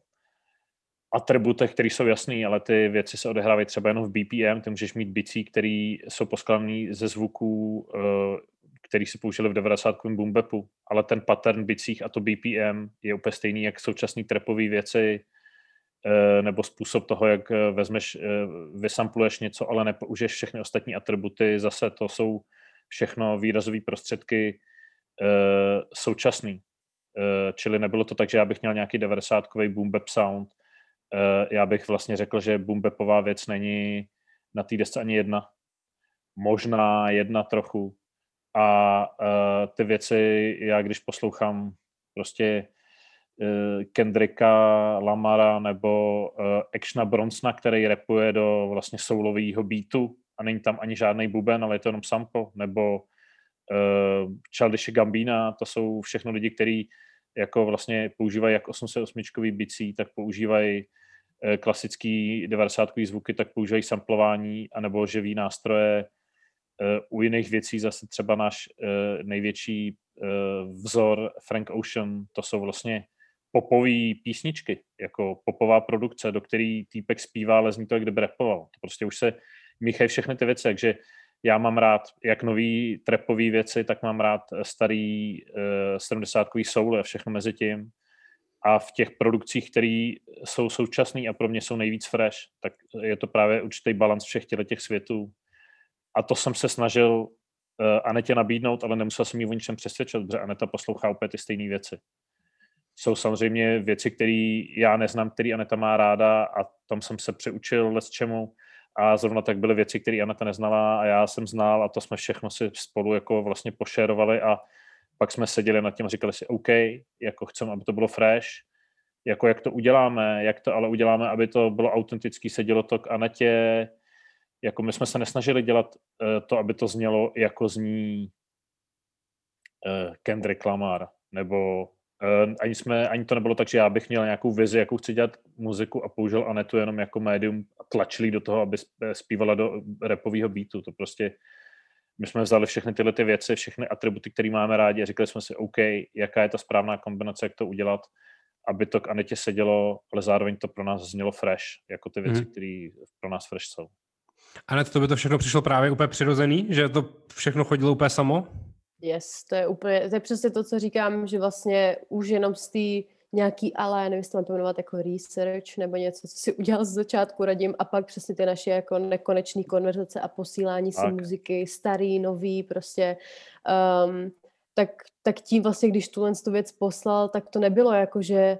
atributech, které jsou jasný, ale ty věci se odehrávají třeba jenom v BPM, ty můžeš mít bicí, které jsou poskladané ze zvuků, uh, který se použili v 90. boom bapu, ale ten pattern bicích a to BPM je úplně stejný, jak současné trapové věci, Eh, nebo způsob toho, jak eh, vezmeš, eh, vysampluješ něco, ale nepoužiješ všechny ostatní atributy, zase to jsou všechno výrazové prostředky současný. Čili nebylo to tak, že já bych měl nějaký 90-kový boom bap sound. Já bych vlastně řekl, že boom bapová věc není na té desce ani jedna. Možná jedna trochu. A ty věci, já když poslouchám prostě Eh, Kendricka Lamara nebo Actiona Bronsona, který repuje do vlastně soulového beatu a není tam ani žádný buben, ale je to jenom sample, nebo uh, Childish Gambina, to jsou všechno lidi, kteří jako vlastně používají jak 88 bicí, tak používají klasický 90 zvuky, tak používají samplování anebo živý nástroje. Uh, u jiných věcí zase třeba náš uh, největší vzor Frank Ocean, to jsou vlastně popové písničky, jako popová produkce, do který týpek zpívá, ale zní to, jak kdyby repoval. To prostě už se míchají všechny ty věci, takže já mám rád jak nový trapové věci, tak mám rád starý uh, 70 soul a všechno mezi tím. A v těch produkcích, které jsou současné a pro mě jsou nejvíc fresh, tak je to právě určitý balans všech těch světů. A to jsem se snažil uh, Anetě nabídnout, ale nemusel jsem jí o ničem přesvědčit, protože Aneta poslouchá úplně ty stejné věci jsou samozřejmě věci, které já neznám, které Aneta má ráda a tam jsem se přeučil les čemu a zrovna tak byly věci, které Aneta neznala a já jsem znal a to jsme všechno si spolu jako vlastně pošerovali a pak jsme seděli nad tím a říkali si, OK, jako chceme, aby to bylo fresh, jako jak to uděláme, jak to ale uděláme, aby to bylo autentický, sedělo to k Anetě, jako my jsme se nesnažili dělat uh, to, aby to znělo jako zní uh, Kendrick Lamar, nebo uh, ani, jsme, ani to nebylo tak, že já bych měl nějakou vizi, jakou chci dělat muziku a použil Anetu jenom jako médium a tlačili do toho, aby zpívala do repového beatu. To prostě my jsme vzali všechny tyhle ty věci, všechny atributy, které máme rádi a říkali jsme si, OK, jaká je ta správná kombinace, jak to udělat, aby to k Anetě sedělo, ale zároveň to pro nás znělo fresh, jako ty věci, mm. které pro nás fresh jsou. Anet, to by to všechno přišlo právě úplně přirozený, že to všechno chodilo úplně samo? Yes, to je úplně, to je přesně to, co říkám, že vlastně už jenom z té nějaký ale, nevím, jestli to mám jako research nebo něco, co si udělal z začátku radím a pak přesně ty naše jako nekonečné konverzace a posílání si tak. muziky, starý, nový, prostě um, tak, tak tím vlastně, když tuhle tu věc poslal, tak to nebylo jako, že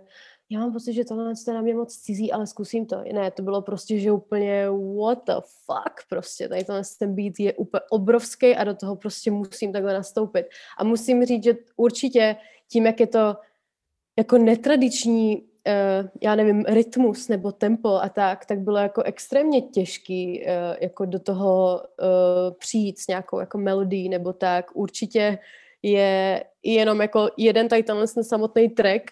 já mám pocit, že tohle je na mě moc cizí, ale zkusím to. Ne, to bylo prostě, že úplně what the fuck prostě, tady tenhle ten beat je úplně obrovský a do toho prostě musím takhle nastoupit. A musím říct, že určitě tím, jak je to jako netradiční, uh, já nevím, rytmus nebo tempo a tak, tak bylo jako extrémně těžký uh, jako do toho uh, přijít s nějakou jako melodií nebo tak. Určitě je jenom jako jeden tady tenhle samotný track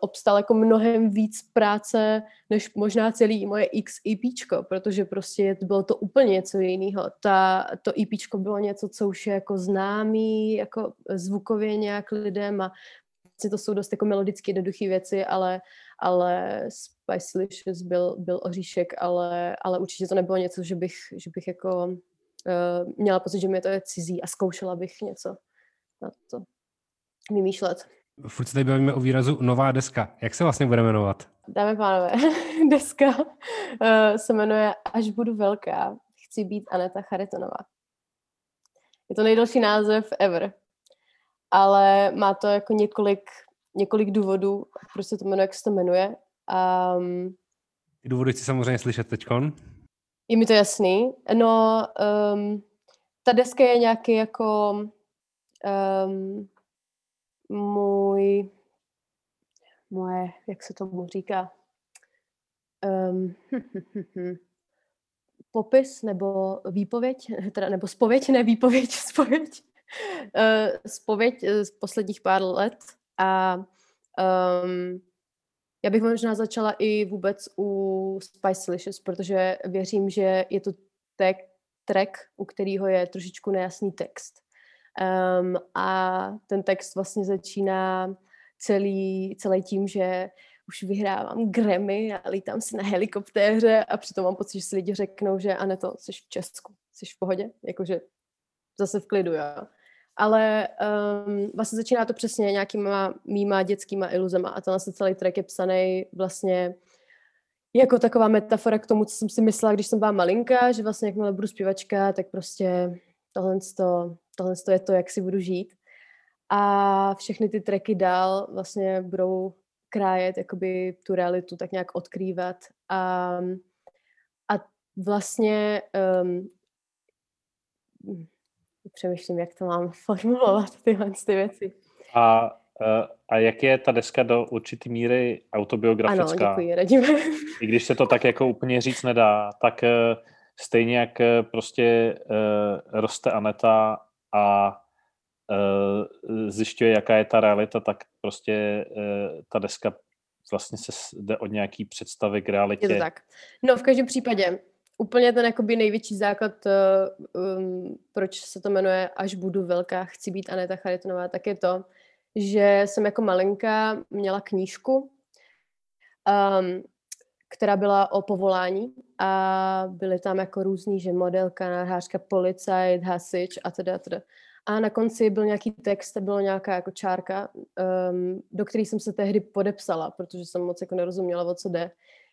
obstal jako mnohem víc práce, než možná celý moje X EPčko, protože prostě bylo to úplně něco jiného. Ta, to EPčko bylo něco, co už je jako známý, jako zvukově nějak lidem a vlastně to jsou dost jako melodicky jednoduché věci, ale, ale Spicelicious byl, byl oříšek, ale, ale určitě to nebylo něco, že bych, že bych jako uh, měla pocit, že mi to je cizí a zkoušela bych něco na to vymýšlet. Furt se tady bavíme o výrazu nová deska. Jak se vlastně bude jmenovat? Dáme pánové, deska uh, se jmenuje Až budu velká, chci být Aneta Charitonová. Je to nejdelší název ever ale má to jako několik, několik důvodů, proč se to jmenuje, jak se to jmenuje. Um, Ty důvody chci samozřejmě slyšet teďkon. Je mi to jasný. No, um, ta deska je nějaký jako um, můj, moje, jak se tomu říká, um, popis nebo výpověď, teda, nebo spověď, ne výpověď, spověď spověď eh, eh, z posledních pár let a um, já bych možná začala i vůbec u Spicelicious, protože věřím, že je to tak, track, u kterého je trošičku nejasný text. Um, a ten text vlastně začíná celý, celý tím, že už vyhrávám Grammy a lítám si na helikoptéře a přitom mám pocit, že si lidi řeknou, že a ne to, jsi v Česku, jsi v pohodě, jakože zase v klidu, jo ale um, vlastně začíná to přesně nějakýma mýma dětskýma iluzema a tenhle celý track je psaný vlastně jako taková metafora k tomu, co jsem si myslela, když jsem byla malinká, že vlastně jakmile budu zpěvačka, tak prostě tohle, to, tohle to je to, jak si budu žít. A všechny ty tracky dál vlastně budou krájet jakoby tu realitu, tak nějak odkrývat. A, a vlastně um, přemýšlím, jak to mám formulovat, tyhle ty věci. A, e, a jak je ta deska do určitý míry autobiografická? Ano, děkuji, radíme. I když se to tak jako úplně říct nedá, tak e, stejně jak e, prostě roste Aneta a zjišťuje, jaká je ta realita, tak prostě ta deska vlastně se jde od nějaký představy k realitě. Je to tak. No v každém případě úplně ten jakoby největší základ, um, proč se to jmenuje Až budu velká, chci být Aneta Charitonová, tak je to, že jsem jako malinka měla knížku, um, která byla o povolání a byly tam jako různý, že modelka, nádhářka, policajt, hasič a teda, teda. A na konci byl nějaký text, bylo nějaká jako čárka, um, do který jsem se tehdy podepsala, protože jsem moc jako nerozuměla, o co jde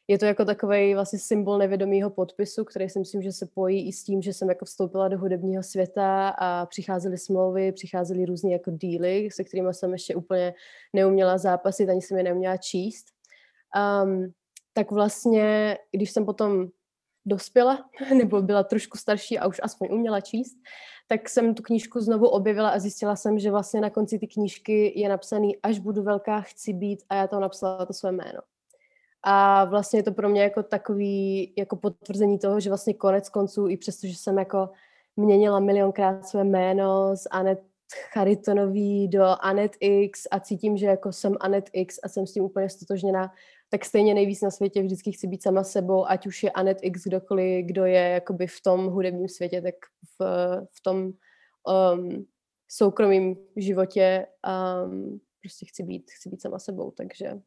je to jako takový vlastně symbol nevědomého podpisu, který si myslím, že se pojí i s tím, že jsem jako vstoupila do hudebního světa a přicházely smlouvy, přicházely různé jako díly, se kterými jsem ještě úplně neuměla zápasit, ani jsem je neuměla číst. Um, tak vlastně, když jsem potom dospěla, nebo byla trošku starší a už aspoň uměla číst, tak jsem tu knížku znovu objevila a zjistila jsem, že vlastně na konci ty knížky je napsaný až budu velká, chci být a já to napsala to své jméno. A vlastně je to pro mě jako takový jako potvrzení toho, že vlastně konec konců, i přesto, že jsem jako měnila milionkrát své jméno z Anet Charitonový do Anet X a cítím, že jako jsem Anet X a jsem s tím úplně stotožněná, tak stejně nejvíc na světě vždycky chci být sama sebou, ať už je Anet X kdokoliv, kdo je jakoby v tom hudebním světě, tak v, v tom um, soukromém životě um, prostě chci být, chci být sama sebou, takže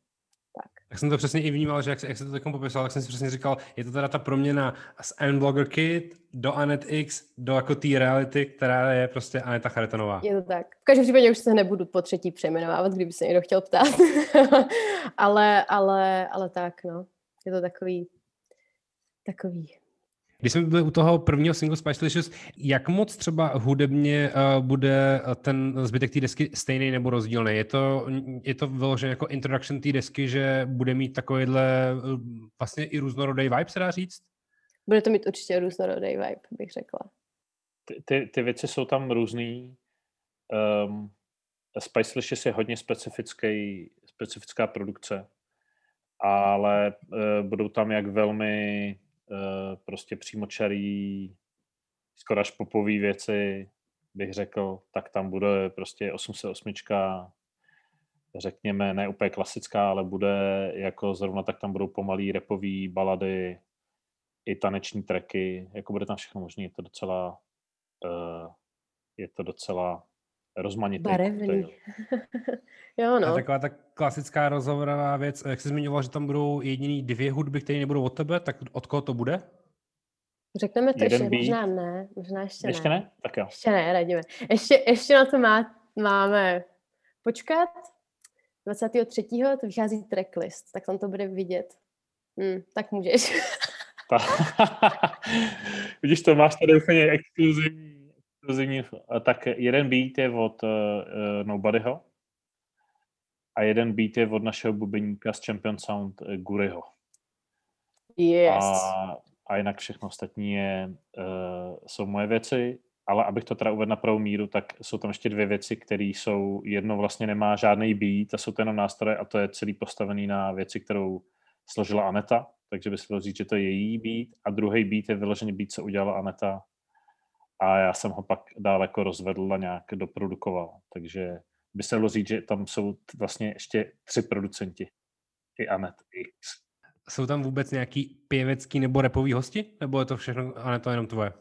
tak. Tak jsem to přesně i vnímal, že jak, jak se to takom popisal, tak jsem si přesně říkal, je to teda ta proměna z N-Blogger Kid do Anet X, do jako té reality, která je prostě Aneta Charitonová. Je to tak. V každém případě už se nebudu po třetí přejmenovávat, kdyby se někdo chtěl ptát. ale, ale, ale tak, no. Je to takový, takový když jsme byli u toho prvního single Spice Delicious, jak moc třeba hudebně uh, bude ten zbytek té desky stejný nebo rozdílný? Je to, je to vyložené jako introduction té desky, že bude mít takovýhle uh, vlastně i různorodý vibe, se dá říct? Bude to mít určitě různorodý vibe, bych řekla. Ty, ty, ty věci jsou tam různý. Um, Spice Delicious je hodně specifický, specifická produkce, ale uh, budou tam jak velmi Eh, prostě přímočarý, skoro až popový věci, bych řekl, tak tam bude prostě 808, řekněme, ne úplně klasická, ale bude jako zrovna tak tam budou pomalý repový balady, i taneční tracky, jako bude tam všechno možné, je to docela uh, je to docela rozmanitý. Barevný. jo, no. A taková ta klasická rozhovorová věc, jak jsi zmiňoval, že tam budou jediný dvě hudby, které nebudou od tebe, tak od koho to bude? Řekneme to Jeden ještě, beat. možná ne, možná ještě, ještě ne. ne? Tak jo. Ještě ne, radíme. Ještě, ještě na to má, máme počkat. 23. to vychází tracklist, tak tam to bude vidět. Hmm, tak můžeš. Vidíš to, máš tady úplně exkluzivní exkluzivní, tak jeden beat je od uh, Nobodyho a jeden beat je od našeho bubeníka z Champion Sound uh, Guriho. Yes. A, a jinak všechno ostatní je, uh, jsou moje věci, ale abych to teda uvedl na pravou míru, tak jsou tam ještě dvě věci, které jsou, jedno vlastně nemá žádný beat a jsou to jenom nástroje a to je celý postavený na věci, kterou složila Aneta, takže by se dalo říct, že to je její beat a druhý beat je vyloženě beat, co udělala Aneta a já jsem ho pak dál jako rozvedl a nějak doprodukoval. Takže by se dalo říct, že tam jsou vlastně ještě tři producenti. I Anet X. Jsou tam vůbec nějaký pěvecký nebo repový hosti? Nebo je to všechno, a ne to jenom tvoje?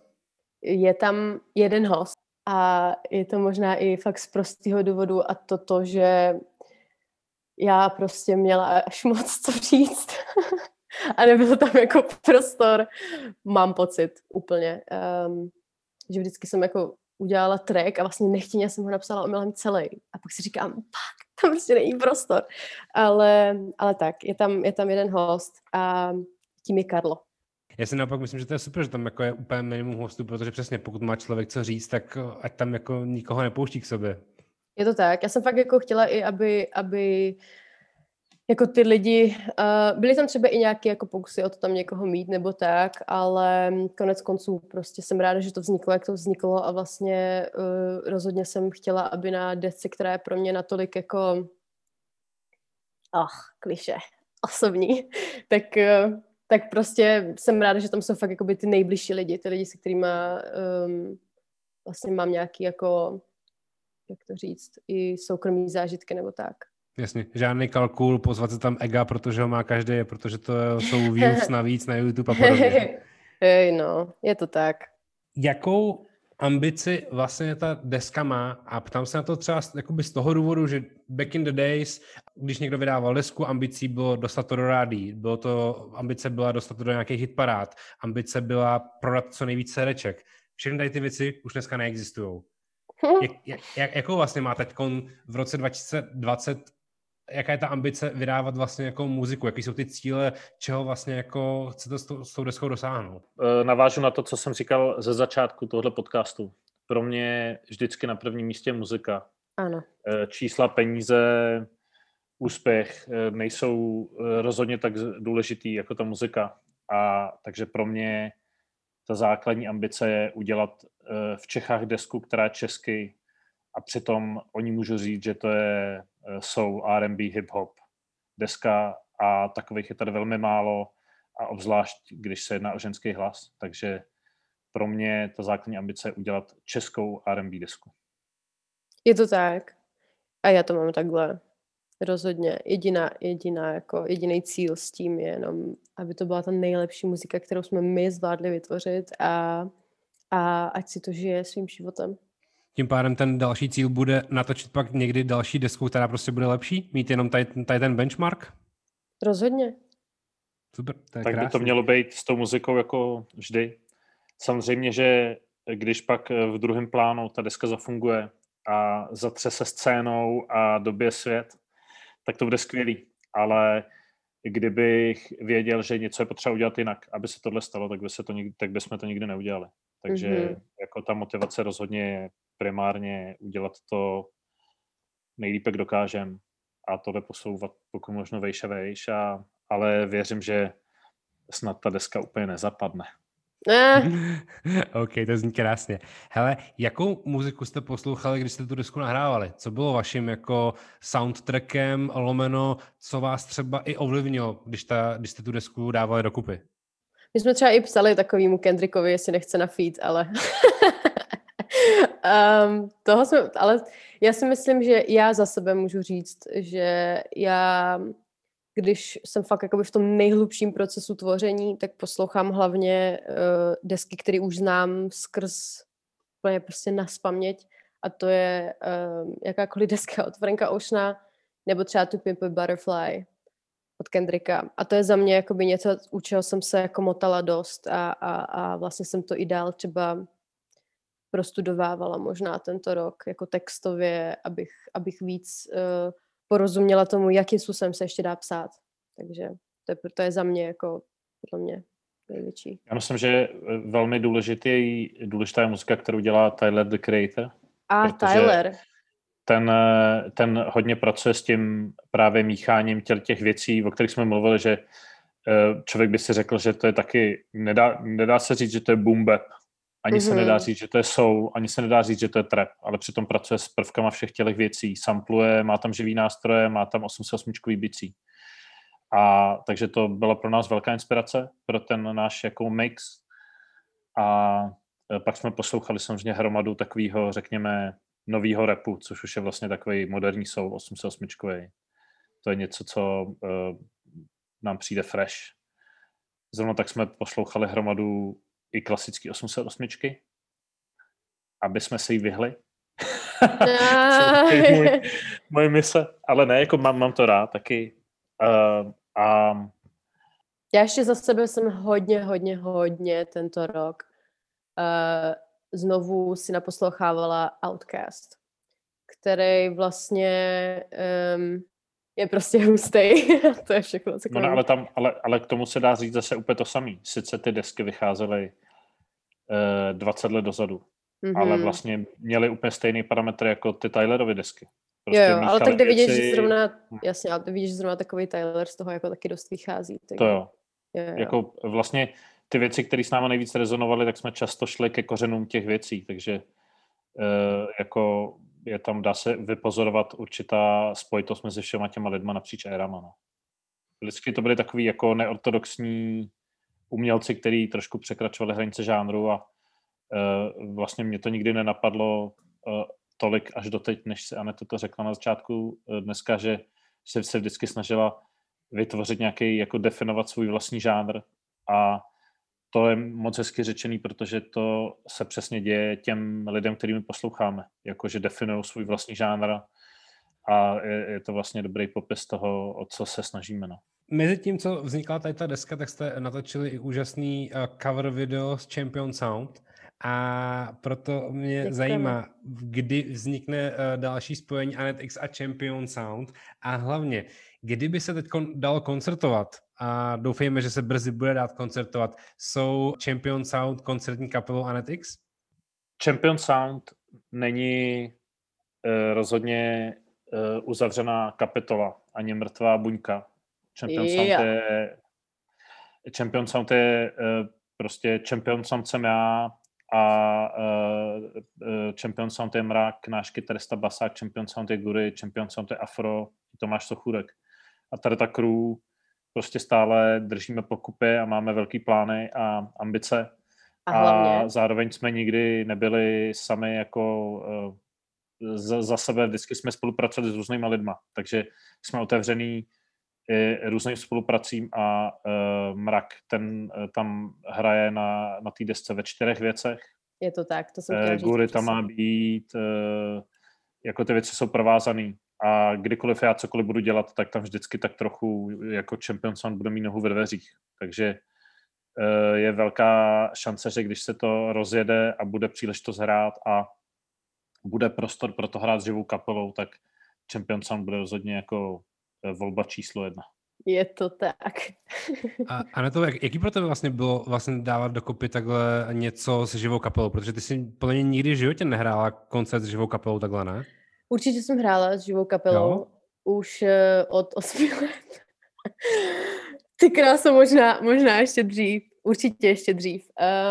Je tam jeden host a je to možná i fakt z prostého důvodu a to to, že já prostě měla až moc co říct. a nebyl tam jako prostor, mám pocit úplně. Um, že vždycky jsem jako udělala track a vlastně nechtěně jsem ho napsala omylem celý. A pak si říkám, pak, tam prostě není prostor. Ale, ale tak, je tam, je tam jeden host a tím je Karlo. Já si naopak myslím, že to je super, že tam jako je úplně minimum hostů, protože přesně pokud má člověk co říct, tak ať tam jako nikoho nepouští k sobě. Je to tak. Já jsem fakt jako chtěla i, aby, aby jako ty lidi, uh, byly tam třeba i nějaké jako pokusy o to tam někoho mít nebo tak, ale konec konců prostě jsem ráda, že to vzniklo, jak to vzniklo a vlastně uh, rozhodně jsem chtěla, aby na desce, která je pro mě natolik jako ach, kliše, osobní, tak, uh, tak prostě jsem ráda, že tam jsou fakt jakoby ty nejbližší lidi, ty lidi, se kterými um, vlastně mám nějaký jako, jak to říct, i soukromý zážitky nebo tak. Jasně, žádný kalkul, pozvat se tam ega, protože ho má každý, protože to jsou views navíc na YouTube a podobně. Hej, no, je to tak. Jakou ambici vlastně ta deska má a ptám se na to třeba z toho důvodu, že back in the days, když někdo vydával desku, ambicí bylo dostat to do rádí, bylo to, ambice byla dostat to do nějakých hitparád, ambice byla prodat co nejvíce sereček. Všechny tady ty věci už dneska neexistují. Jak, jak, jak, jakou vlastně má teď v roce 2020 jaká je ta ambice vydávat vlastně jako muziku, jaký jsou ty cíle, čeho vlastně jako chcete s, to, s tou deskou dosáhnout? E, navážu na to, co jsem říkal ze začátku tohle podcastu. Pro mě vždycky na prvním místě muzika. Ano. E, čísla, peníze, úspěch e, nejsou rozhodně tak důležitý jako ta muzika. A takže pro mě ta základní ambice je udělat v Čechách desku, která je česky a přitom oni můžu říct, že to je soul, R&B, hip-hop deska a takových je tady velmi málo a obzvlášť, když se jedná o ženský hlas. Takže pro mě ta základní ambice je udělat českou R&B desku. Je to tak. A já to mám takhle. Rozhodně. Jediná, jediná, jako jediný cíl s tím je jenom, aby to byla ta nejlepší muzika, kterou jsme my zvládli vytvořit a, a ať si to žije svým životem. Tím pádem ten další cíl bude natočit pak někdy další desku, která prostě bude lepší? Mít jenom tady, tady ten benchmark? Rozhodně. Super, to je tak krásný. by to mělo být s tou muzikou jako vždy. Samozřejmě, že když pak v druhém plánu ta deska zafunguje a zatře se scénou a době svět, tak to bude skvělý. Ale kdybych věděl, že něco je potřeba udělat jinak, aby se tohle stalo, tak, by se to nikdy, tak bychom to nikdy neudělali. Takže mm-hmm. jako ta motivace rozhodně je primárně udělat to nejlíp, jak dokážem a tohle posouvat pokud možno vejš a vejš, a, ale věřím, že snad ta deska úplně nezapadne. Eh. OK, to zní krásně. Hele, jakou muziku jste poslouchali, když jste tu desku nahrávali? Co bylo vaším jako soundtrackem, lomeno, co vás třeba i ovlivnilo, když, ta, když jste tu desku dávali dokupy? My jsme třeba i psali takovýmu Kendrickovi, jestli nechce na feed, ale... um, toho jsme, ale já si myslím, že já za sebe můžu říct, že já když jsem fakt jakoby v tom nejhlubším procesu tvoření, tak poslouchám hlavně uh, desky, které už znám skrz úplně prostě na spaměť a to je uh, jakákoliv deska od Franka Oceana nebo třeba tu Pimp Butterfly od Kendricka. A to je za mě jakoby něco, u čeho jsem se jako motala dost a, a, a vlastně jsem to i dál třeba prostudovávala možná tento rok jako textově, abych, abych víc uh, porozuměla tomu, jakým způsobem se ještě dá psát. Takže to je, to je za mě jako podle mě největší. Já myslím, že velmi důležitý, důležitá je muzika, kterou dělá Tyler, the Creator. A Tyler. Ten, ten hodně pracuje s tím právě mícháním těl těch věcí, o kterých jsme mluvili, že eh, člověk by si řekl, že to je taky, nedá, nedá se říct, že to je boom bap, ani mm-hmm. se nedá mhm. říct, že to je soul, ani se nedá říct, že to je trap, ale přitom pracuje s prvkama všech těchto věcí. Sampluje, má tam živý nástroje, má tam 808 bicí. A takže to byla pro nás velká inspirace pro ten náš jako mix. A e, pak jsme poslouchali samozřejmě hromadu takového, řekněme, nového repu, což už je vlastně takový moderní soul 808. To je něco, co uh, nám přijde fresh. Zrovna tak jsme poslouchali hromadu i klasický 808, aby jsme se jí vyhli. můj, moje mise, ale ne, jako mám, mám to rád taky. Uh, a... Já ještě za sebe jsem hodně, hodně, hodně tento rok uh, znovu si naposlouchávala Outcast, který vlastně um, je prostě hustý. to je všechno, co no, ne, ale, tam, ale, ale k tomu se dá říct zase úplně to samé. Sice ty desky vycházely uh, 20 let dozadu, mm-hmm. ale vlastně měly úplně stejný parametry jako ty Tylerovy desky. Prostě jo, jo ale tak jde vidět, že zrovna, hm. jasně, ale vidíš, že zrovna takový Tyler z toho jako taky dost vychází. Tak... To jo. jo, jo. Jako vlastně ty věci, které s námi nejvíc rezonovaly, tak jsme často šli ke kořenům těch věcí, takže uh, jako je tam, dá se vypozorovat určitá spojitost mezi všema těma lidma napříč érama. No. Vždycky to byly takový jako neortodoxní umělci, kteří trošku překračovali hranice žánru a uh, vlastně mě to nikdy nenapadlo uh, tolik až doteď, než se Aneta to řekla na začátku uh, dneska, že se, se vždycky snažila vytvořit nějaký, jako definovat svůj vlastní žánr a to je moc hezky řečený, protože to se přesně děje těm lidem, kterými posloucháme, jakože definují svůj vlastní žánr a je, je to vlastně dobrý popis toho, o co se snažíme. No. Mezi tím, co vznikla tady ta deska, tak jste natočili i úžasný uh, cover video s Champion Sound a proto mě Děkujeme. zajímá, kdy vznikne uh, další spojení Anet a Champion Sound a hlavně, kdyby se teď kon- dalo koncertovat a doufejme, že se brzy bude dát koncertovat, jsou Champion Sound koncertní kapelou Anetix? Champion Sound není uh, rozhodně uh, uzavřená kapitola, ani mrtvá buňka. Champion yeah. Sound je Champion Sound je uh, prostě Champion Sound jsem já a uh, Champion Sound je Mrak, náš kytarista Basák, Champion Sound je Gury, Champion Sound je Afro, Tomáš Sochurek. A tady ta crew prostě stále držíme pokupy a máme velký plány a ambice. A, hlavně... a zároveň jsme nikdy nebyli sami jako uh, za, za sebe, vždycky jsme spolupracovali s různýma lidma, takže jsme otevřený i různým spolupracím a uh, Mrak, ten uh, tam hraje na, na té desce ve čtyřech věcech. Je to tak, to jsem uh, Gury tam má být, uh, jako ty věci jsou provázané a kdykoliv já cokoliv budu dělat, tak tam vždycky tak trochu jako Champion Sound bude mít nohu ve dveřích. Takže uh, je velká šance, že když se to rozjede a bude příležitost hrát a bude prostor pro to hrát s živou kapelou, tak Champion Sound bude rozhodně jako eh, volba číslo jedna. Je to tak. a, a na to, jak, jaký pro tebe vlastně bylo vlastně dávat dokopy takhle něco s živou kapelou? Protože ty jsi podle mě nikdy v životě nehrála koncert s živou kapelou takhle, ne? Určitě jsem hrála s živou kapelou jo? už uh, od 8 let. Ty kráso, možná, možná ještě dřív. Určitě ještě dřív.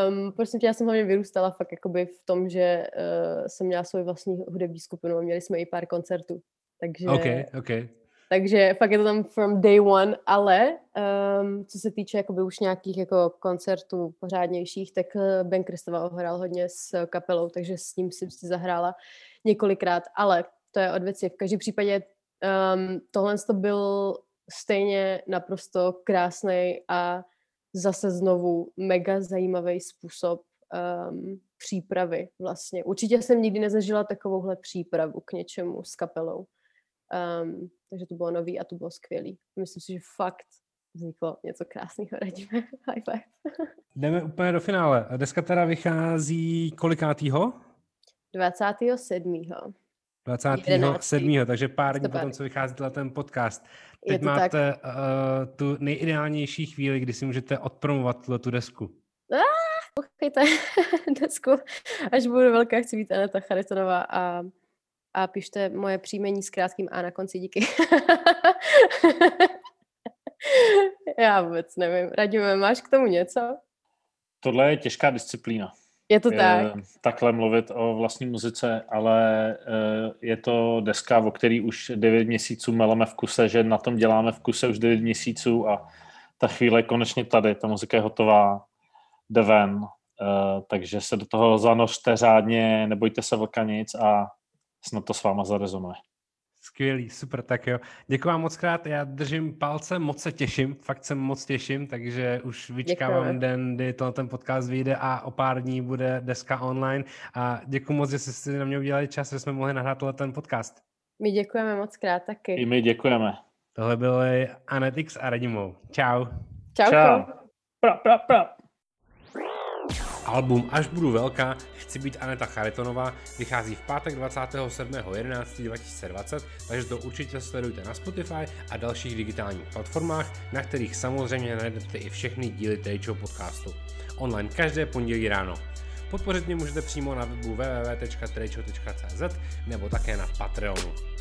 Um, prosím tě, já jsem hlavně vyrůstala fakt jakoby v tom, že uh, jsem měla svou vlastní hudební skupinu a měli jsme i pár koncertů. Takže, okay, okay. takže fakt je to tam from day one, ale um, co se týče jakoby už nějakých jako koncertů pořádnějších, tak uh, Ben Kristova hrál hodně s kapelou, takže s ním si si zahrála několikrát, ale to je od věci. V každém případě um, tohle to byl stejně naprosto krásný a zase znovu mega zajímavý způsob um, přípravy vlastně. Určitě jsem nikdy nezažila takovouhle přípravu k něčemu s kapelou. Um, takže to bylo nový a to bylo skvělý. Myslím si, že fakt vzniklo něco krásného. Radíme. High five. Jdeme úplně do finále. Deska teda vychází kolikátýho? 27. 27. takže pár dní potom, co vychází ten podcast. Teď máte uh, tu nejideálnější chvíli, kdy si můžete odpromovat tu desku. Ah, poslouchejte desku, až budu velká, chci být Aneta Charitonová a, a pište moje příjmení s krátkým A na konci díky. Já vůbec nevím. Radíme, máš k tomu něco? Tohle je těžká disciplína. Je to tak. Takhle mluvit o vlastní muzice, ale eh, je to deska, o který už 9 měsíců meleme v kuse, že na tom děláme v kuse už 9 měsíců a ta chvíle je konečně tady, ta muzika je hotová, jde ven, eh, takže se do toho zanořte řádně, nebojte se vlka nic a snad to s váma zarezonuje. Skvělý, super, tak jo. Děkuji vám moc krát, já držím palce, moc se těším, fakt se moc těším, takže už vyčkávám Děkujeme. den, kdy to, ten podcast vyjde a o pár dní bude deska online a děkuji moc, že jste si na mě udělali čas, že jsme mohli nahrát ten podcast. My děkujeme moc krát taky. I my děkujeme. Tohle byly Anetix a Radimou. Čau. Čau. Čau. Pra, pra, pra. Album Až budu velká, chci být Aneta Charitonová, vychází v pátek 27.11.2020, takže to určitě sledujte na Spotify a dalších digitálních platformách, na kterých samozřejmě najdete i všechny díly Tejčo podcastu. Online každé pondělí ráno. Podpořit mě můžete přímo na webu www.trejčo.cz nebo také na Patreonu.